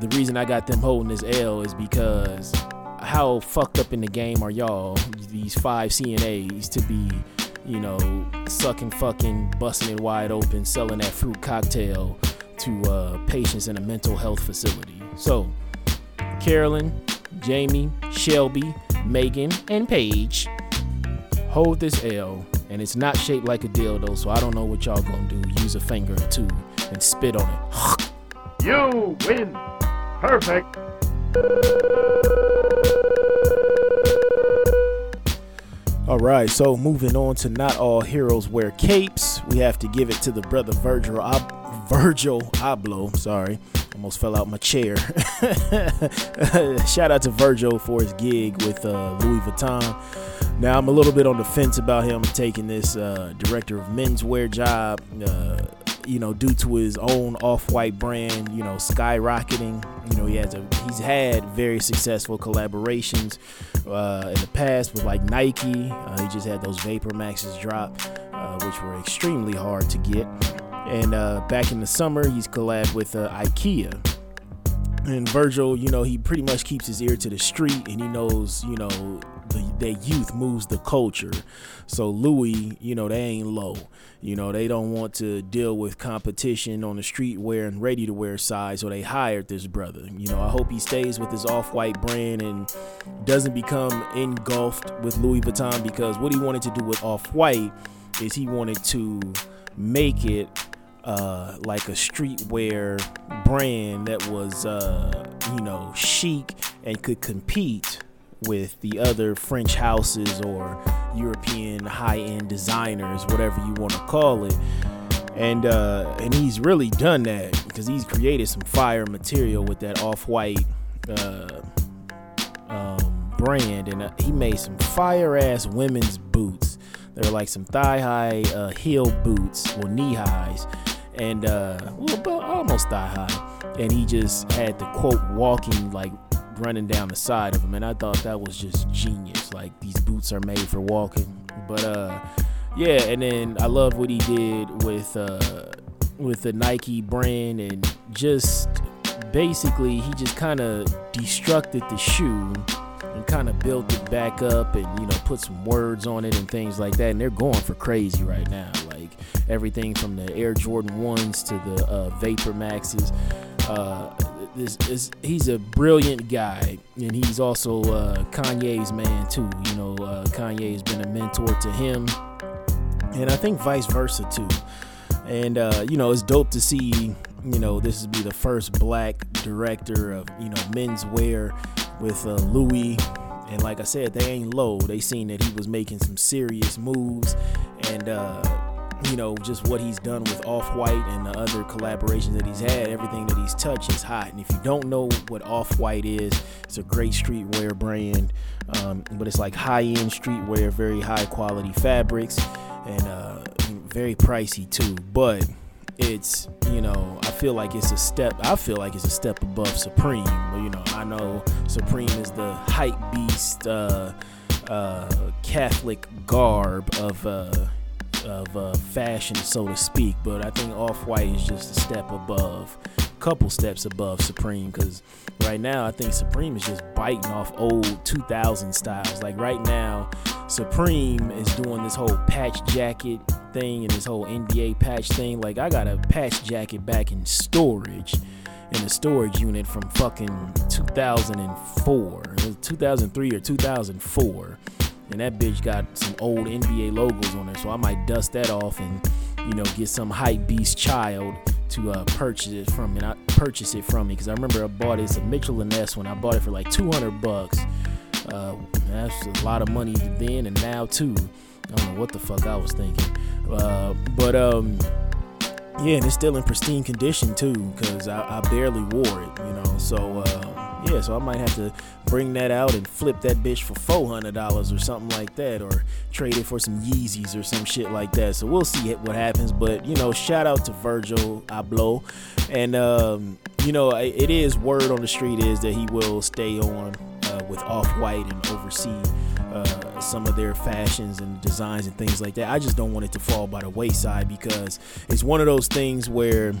the reason I got them holding this L is because how fucked up in the game are y'all, these five CNAs, to be, you know, sucking, fucking, busting it wide open, selling that fruit cocktail to uh, patients in a mental health facility. So, Carolyn, Jamie, Shelby, Megan, and Paige hold this L, and it's not shaped like a dildo, so I don't know what y'all gonna do. Use a finger or two and spit on it. You win. Perfect. All right, so moving on to not all heroes wear capes. We have to give it to the brother Virgil Ab- Virgil Abloh. Sorry, almost fell out my chair. Shout out to Virgil for his gig with uh, Louis Vuitton. Now I'm a little bit on the fence about him taking this uh, director of menswear job. Uh, you know, due to his own off-white brand, you know, skyrocketing. You know, he has a he's had very successful collaborations uh, in the past with like Nike. Uh, he just had those Vapor Maxes drop, uh, which were extremely hard to get. And uh, back in the summer, he's collabed with uh, IKEA. And Virgil, you know, he pretty much keeps his ear to the street, and he knows, you know, the, their youth moves the culture. So Louis, you know, they ain't low. You know, they don't want to deal with competition on the streetwear and ready to wear side, so they hired this brother. You know, I hope he stays with his off white brand and doesn't become engulfed with Louis Vuitton because what he wanted to do with off white is he wanted to make it uh, like a streetwear brand that was, uh, you know, chic and could compete with the other French houses or European high-end designers, whatever you want to call it. And uh, and he's really done that because he's created some fire material with that off-white uh, um, brand, and uh, he made some fire-ass women's boots. They're like some thigh-high uh, heel boots or knee highs, and uh, well, almost thigh high. And he just had the quote walking like running down the side of him, and I thought that was just genius. Like these boots are made for walking. But uh, yeah, and then I love what he did with uh, with the Nike brand and just basically he just kind of destructed the shoe and kind of built it back up and you know put some words on it and things like that and they're going for crazy right now like everything from the air jordan 1s to the uh, vapor maxes uh, this is he's a brilliant guy and he's also uh, kanye's man too you know uh, kanye has been a mentor to him and i think vice versa too and uh, you know it's dope to see you know this would be the first black director of you know menswear with uh, Louis. And like I said, they ain't low. They seen that he was making some serious moves, and uh, you know just what he's done with Off White and the other collaborations that he's had. Everything that he's touched is hot. And if you don't know what Off White is, it's a great streetwear brand, um, but it's like high-end streetwear, very high quality fabrics, and uh, very pricey too. But it's you know I feel like it's a step I feel like it's a step above Supreme but you know I know Supreme is the hype beast uh, uh, Catholic garb of uh, of uh, fashion so to speak but I think Off-White is just a step above a couple steps above Supreme because right now I think Supreme is just biting off old 2000 styles like right now Supreme is doing this whole patch jacket thing and this whole NBA patch thing. Like I got a patch jacket back in storage in a storage unit from fucking 2004, 2003 or 2004. And that bitch got some old NBA logos on there, so I might dust that off and you know get some hype beast child to uh, purchase it from me. Purchase it from me because I remember I bought it. It's a Mitchell and Ness when I bought it for like 200 bucks. Uh, that's a lot of money then and now too. I don't know what the fuck I was thinking. Uh, but um, yeah, and it's still in pristine condition too, cause I, I barely wore it, you know. So uh, yeah, so I might have to bring that out and flip that bitch for four hundred dollars or something like that, or trade it for some Yeezys or some shit like that. So we'll see what happens. But you know, shout out to Virgil Abloh, and um, you know, it is word on the street is that he will stay on uh, with Off White and oversee uh, some of their fashions and designs and things like that. I just don't want it to fall by the wayside because it's one of those things where.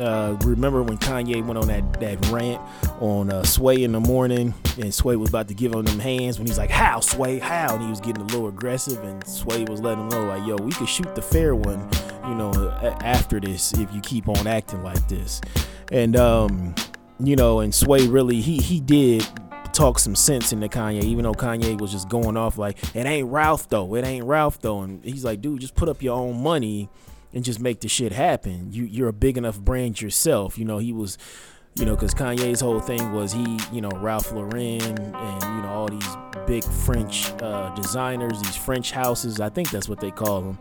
Uh, remember when Kanye went on that, that rant on uh, Sway in the morning, and Sway was about to give him them hands when he's like, "How Sway? How?" And he was getting a little aggressive, and Sway was letting him know like, "Yo, we could shoot the fair one, you know, after this if you keep on acting like this." And um, you know, and Sway really he he did talk some sense into Kanye, even though Kanye was just going off like, it ain't Ralph though, it ain't Ralph though. And he's like, dude, just put up your own money and just make the shit happen. You you're a big enough brand yourself. You know, he was you know, because Kanye's whole thing was he, you know, Ralph Lauren and, you know, all these big French uh, designers, these French houses. I think that's what they call them.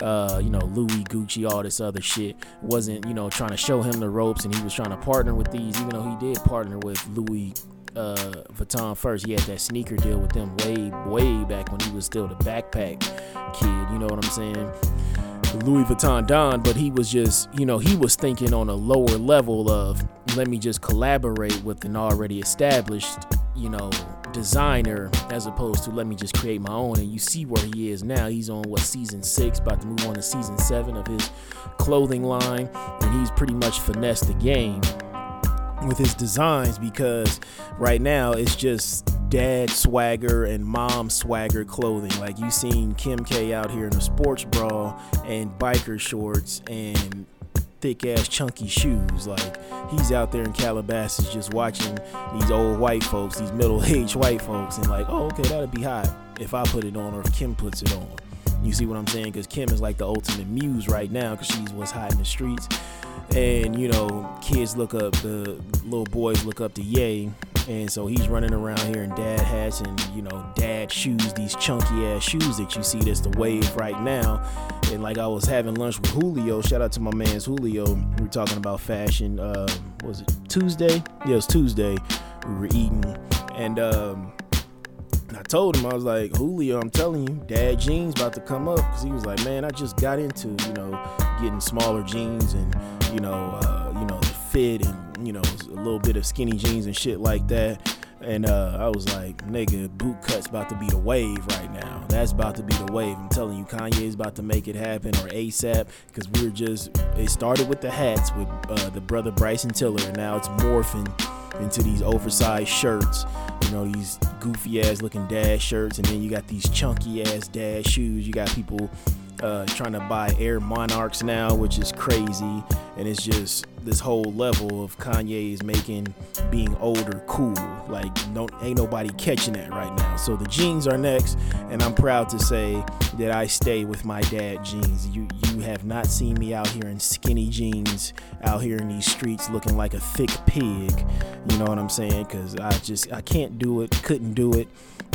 Uh, you know, Louis, Gucci, all this other shit. Wasn't, you know, trying to show him the ropes and he was trying to partner with these, even though he did partner with Louis uh, Vuitton first. He had that sneaker deal with them way, way back when he was still the backpack kid. You know what I'm saying? Louis Vuitton Don, but he was just, you know, he was thinking on a lower level of let me just collaborate with an already established, you know, designer as opposed to let me just create my own. And you see where he is now. He's on what season six, about to move on to season seven of his clothing line, and he's pretty much finessed the game with his designs because right now it's just dad swagger and mom swagger clothing. Like you seen Kim K out here in a sports bra and biker shorts and thick ass chunky shoes. Like he's out there in Calabasas just watching these old white folks, these middle aged white folks, and like, oh okay, that'd be hot if I put it on or if Kim puts it on. You see what I'm saying? Because Kim is like the ultimate muse right now because she's what's hot in the streets and you know kids look up the little boys look up to Ye. And so he's running around here in dad hats and you know dad shoes these chunky ass shoes that you see that's the wave right now. And like I was having lunch with Julio shout out to my man's Julio. We were talking about fashion uh, was it Tuesday? Yeah it was Tuesday. We were eating. And um, I told him I was like Julio I'm telling you dad jeans about to come up. Because he was like man I just got into you know getting smaller jeans and you know, uh, you know, fit and you know a little bit of skinny jeans and shit like that. And uh, I was like, nigga, boot cut's about to be the wave right now. That's about to be the wave. I'm telling you, Kanye's about to make it happen or ASAP because we're just, it started with the hats with uh, the brother Bryson Tiller, and now it's morphing into these oversized shirts, you know, these goofy ass looking dad shirts, and then you got these chunky ass dad shoes. You got people uh, trying to buy Air Monarchs now, which is crazy, and it's just this whole level of Kanye is making being older cool. Like, no, ain't nobody catching that right now. So the jeans are next, and I'm proud to say that I stay with my dad jeans. You you have not seen me out here in skinny jeans, out here in these streets looking like a thick pig. You know what I'm saying? Because I just I can't do it, couldn't do it.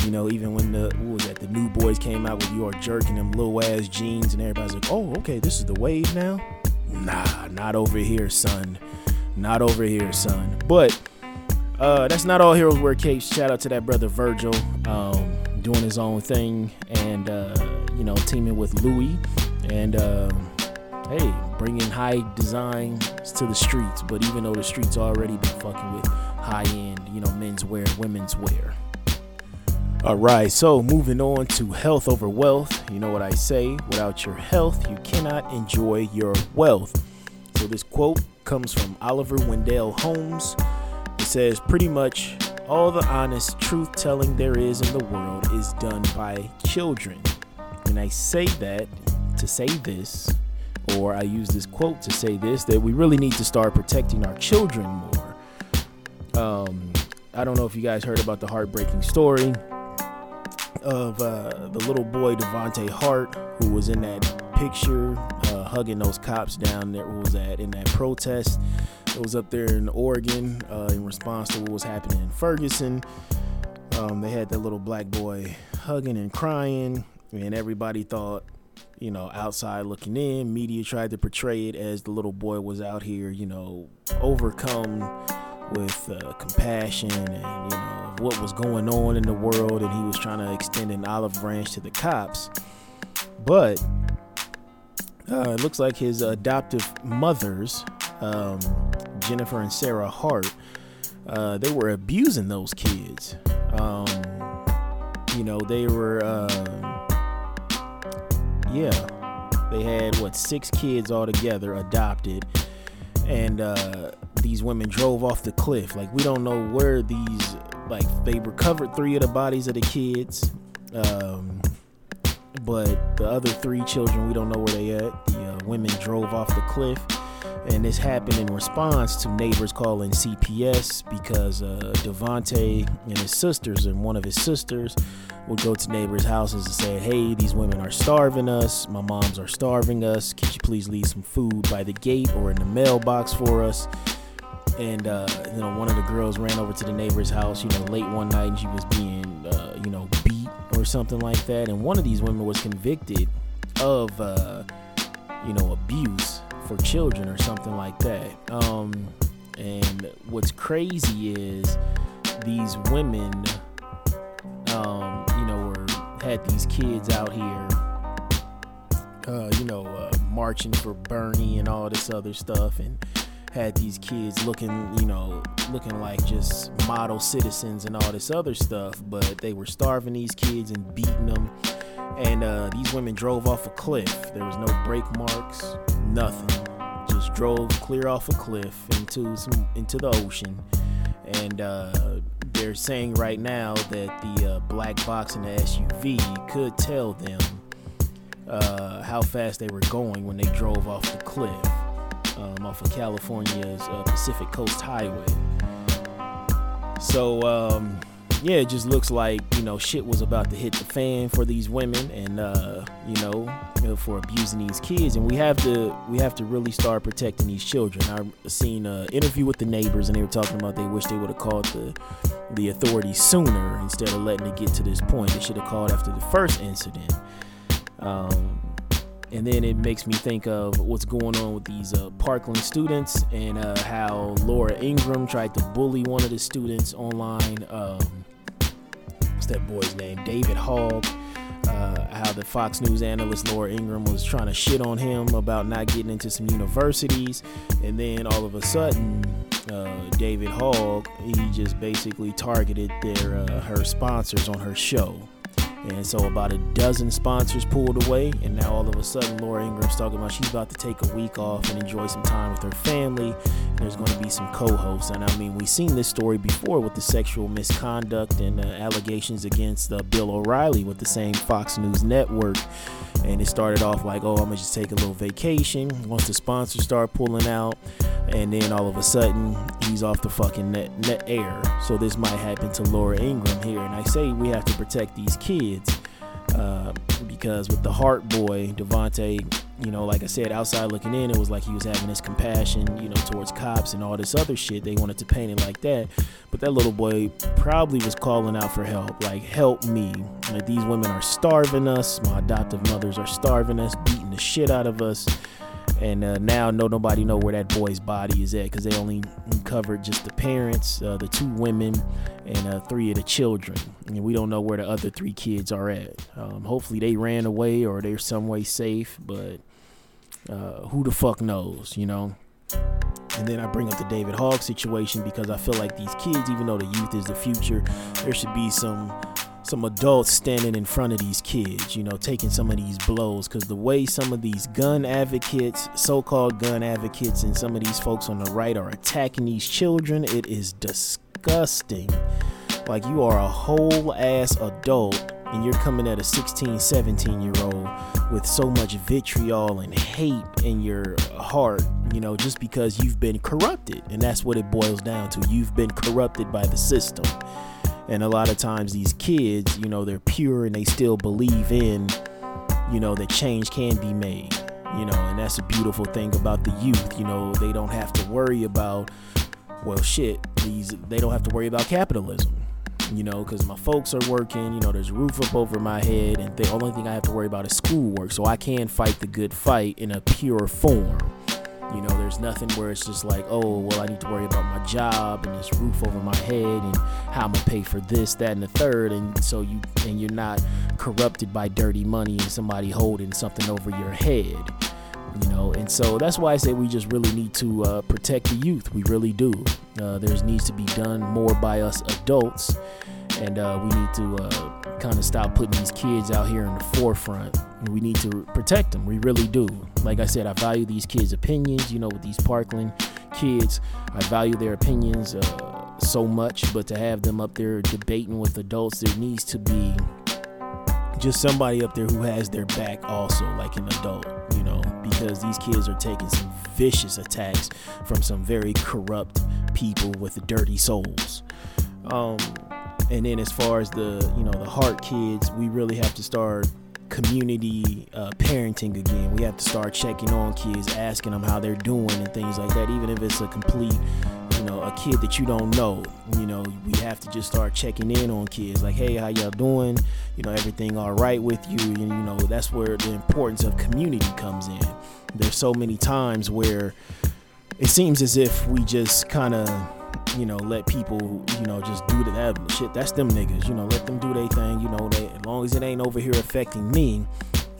You know, even when the what was that the New Boyz came out with your jerk and them little ass jeans, and everybody's like, "Oh, okay, this is the wave now." Nah, not over here, son. Not over here, son. But uh, that's not all heroes wear capes. Shout out to that brother Virgil, um, doing his own thing, and uh, you know, teaming with Louis, and uh, hey, bringing high design to the streets. But even though the streets already been fucking with high end, you know, men's wear, women's wear. All right, so moving on to health over wealth. You know what I say without your health, you cannot enjoy your wealth. So, this quote comes from Oliver Wendell Holmes. It says, Pretty much all the honest truth telling there is in the world is done by children. And I say that to say this, or I use this quote to say this, that we really need to start protecting our children more. Um, I don't know if you guys heard about the heartbreaking story of uh, the little boy Devonte Hart, who was in that picture uh, hugging those cops down there. Was that in that protest? It was up there in Oregon uh, in response to what was happening in Ferguson. Um, they had that little black boy hugging and crying, and everybody thought, you know, outside looking in, media tried to portray it as the little boy was out here, you know, overcome with uh, compassion and you know what was going on in the world, and he was trying to extend an olive branch to the cops. But uh, it looks like his adoptive mothers, um, Jennifer and Sarah Hart, uh, they were abusing those kids. Um, you know, they were, uh, yeah, they had what six kids altogether adopted, and uh, these women drove off the cliff. Like we don't know where these like they recovered three of the bodies of the kids. Um, but the other three children, we don't know where they at. The uh, women drove off the cliff, and this happened in response to neighbors calling CPS because uh, Devonte and his sisters and one of his sisters would go to neighbors' houses and say, "Hey, these women are starving us. My moms are starving us. Could you please leave some food by the gate or in the mailbox for us?" and uh, you know one of the girls ran over to the neighbor's house you know late one night and she was being uh, you know beat or something like that and one of these women was convicted of uh, you know abuse for children or something like that um, and what's crazy is these women um, you know were had these kids out here uh, you know uh, marching for Bernie and all this other stuff and had these kids looking, you know, looking like just model citizens and all this other stuff, but they were starving these kids and beating them. And uh, these women drove off a cliff. There was no brake marks, nothing. Just drove clear off a cliff into some into the ocean. And uh, they're saying right now that the uh, black box in the SUV could tell them uh, how fast they were going when they drove off the cliff um, off of California's uh, Pacific Coast Highway. So, um, yeah, it just looks like you know shit was about to hit the fan for these women, and uh, you know, you know, for abusing these kids. And we have to we have to really start protecting these children. I seen an interview with the neighbors, and they were talking about they wish they would have called the the authorities sooner instead of letting it get to this point. They should have called after the first incident. Um, and then it makes me think of what's going on with these uh, Parkland students and uh, how Laura Ingraham tried to bully one of the students online. Um, that boy's name? David Hogg. Uh, how the Fox News analyst Laura Ingraham was trying to shit on him about not getting into some universities, and then all of a sudden, uh, David Hogg, he just basically targeted their uh, her sponsors on her show. And so about a dozen sponsors pulled away, and now all of a sudden Laura Ingraham's talking about she's about to take a week off and enjoy some time with her family. There's going to be some co-hosts, and I mean we've seen this story before with the sexual misconduct and uh, allegations against uh, Bill O'Reilly with the same Fox News network. And it started off like, oh, I'm gonna just take a little vacation. Once the sponsors start pulling out, and then all of a sudden he's off the fucking net, net air. So this might happen to Laura Ingraham here. And I say we have to protect these kids uh, because with the Hart Boy, Devonte, you know, like I said, outside looking in, it was like he was having this compassion, you know, towards cops and all this other shit. They wanted to paint it like that. But that little boy probably was calling out for help, like, help me. Like, these women are starving us. My adoptive mothers are starving us, beating the shit out of us and uh, now no nobody know where that boy's body is at because they only covered just the parents uh, the two women and uh, three of the children. And we don't know where the other three kids are at. Um, hopefully they ran away or they're some way safe but uh, who the fuck knows you know? And then I bring up the David Hogg situation because I feel like these kids, even though the youth is the future, there should be some some adults standing in front of these kids, you know, taking some of these blows. Because the way some of these gun advocates, so called gun advocates, and some of these folks on the right are attacking these children, it is disgusting. Like, you are a whole ass adult and you're coming at a 16, 17 year old with so much vitriol and hate in your heart, you know, just because you've been corrupted. And that's what it boils down to. You've been corrupted by the system. And a lot of times these kids, you know, they're pure and they still believe in, you know, that change can be made. You know, and that's a beautiful thing about the youth. You know, they don't have to worry about, well, shit, these, they don't have to worry about capitalism you know, because my folks are working, you know, there's a roof up over my head, and the only thing I have to worry about is schoolwork. So I can fight the good fight in a pure form. You know, there's nothing where it's just like, oh, well, I need to worry about my job and this roof over my head and how I'm gonna pay for this, that, and the third. And so you and you're not corrupted by dirty money and somebody holding something over your head. You know, and so that's why I say we just really need to uh, protect the youth. We really do. Uh, there needs to be done more by us adults, and uh, we need to uh, kind of stop putting these kids out here in the forefront. We need to protect them. We really do. Like I said, I value these kids' opinions. You know, with these Parkland kids, I value their opinions uh, so much. But to have them up there debating with adults, there needs to be just somebody up there who has their back also, like an adult. You know, because these kids are taking some vicious attacks from some very corrupt people with dirty souls. Um, and then as far as the you know the Hart kids, we really have to start community uh, parenting again. We have to start checking on kids, asking them how they're doing and things like that. Even if it's a complete, you know, a kid that you don't know, you know, we have to just start checking in on kids. Like, hey, how y'all doing? You know, everything all right with you? And you know, that's where the importance of community comes in. There's so many times where it seems as if we just kind of you know, let people, you know, just do that shit. That's them niggas, you know, let them do their thing, you know, they, as long as it ain't over here affecting me.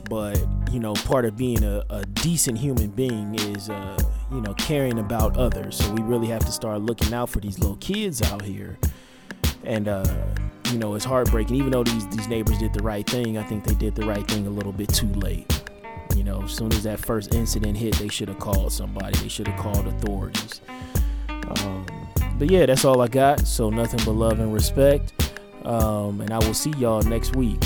But, you know, part of being a, a decent human being is, uh, you know, caring about others. So we really have to start looking out for these little kids out here. And, uh, you know, it's heartbreaking. Even though these, these neighbors did the right thing, I think they did the right thing a little bit too late. You know, as soon as that first incident hit, they should have called somebody. They should have called authorities. Um, but yeah, that's all I got. So nothing but love and respect. Um, and I will see y'all next week.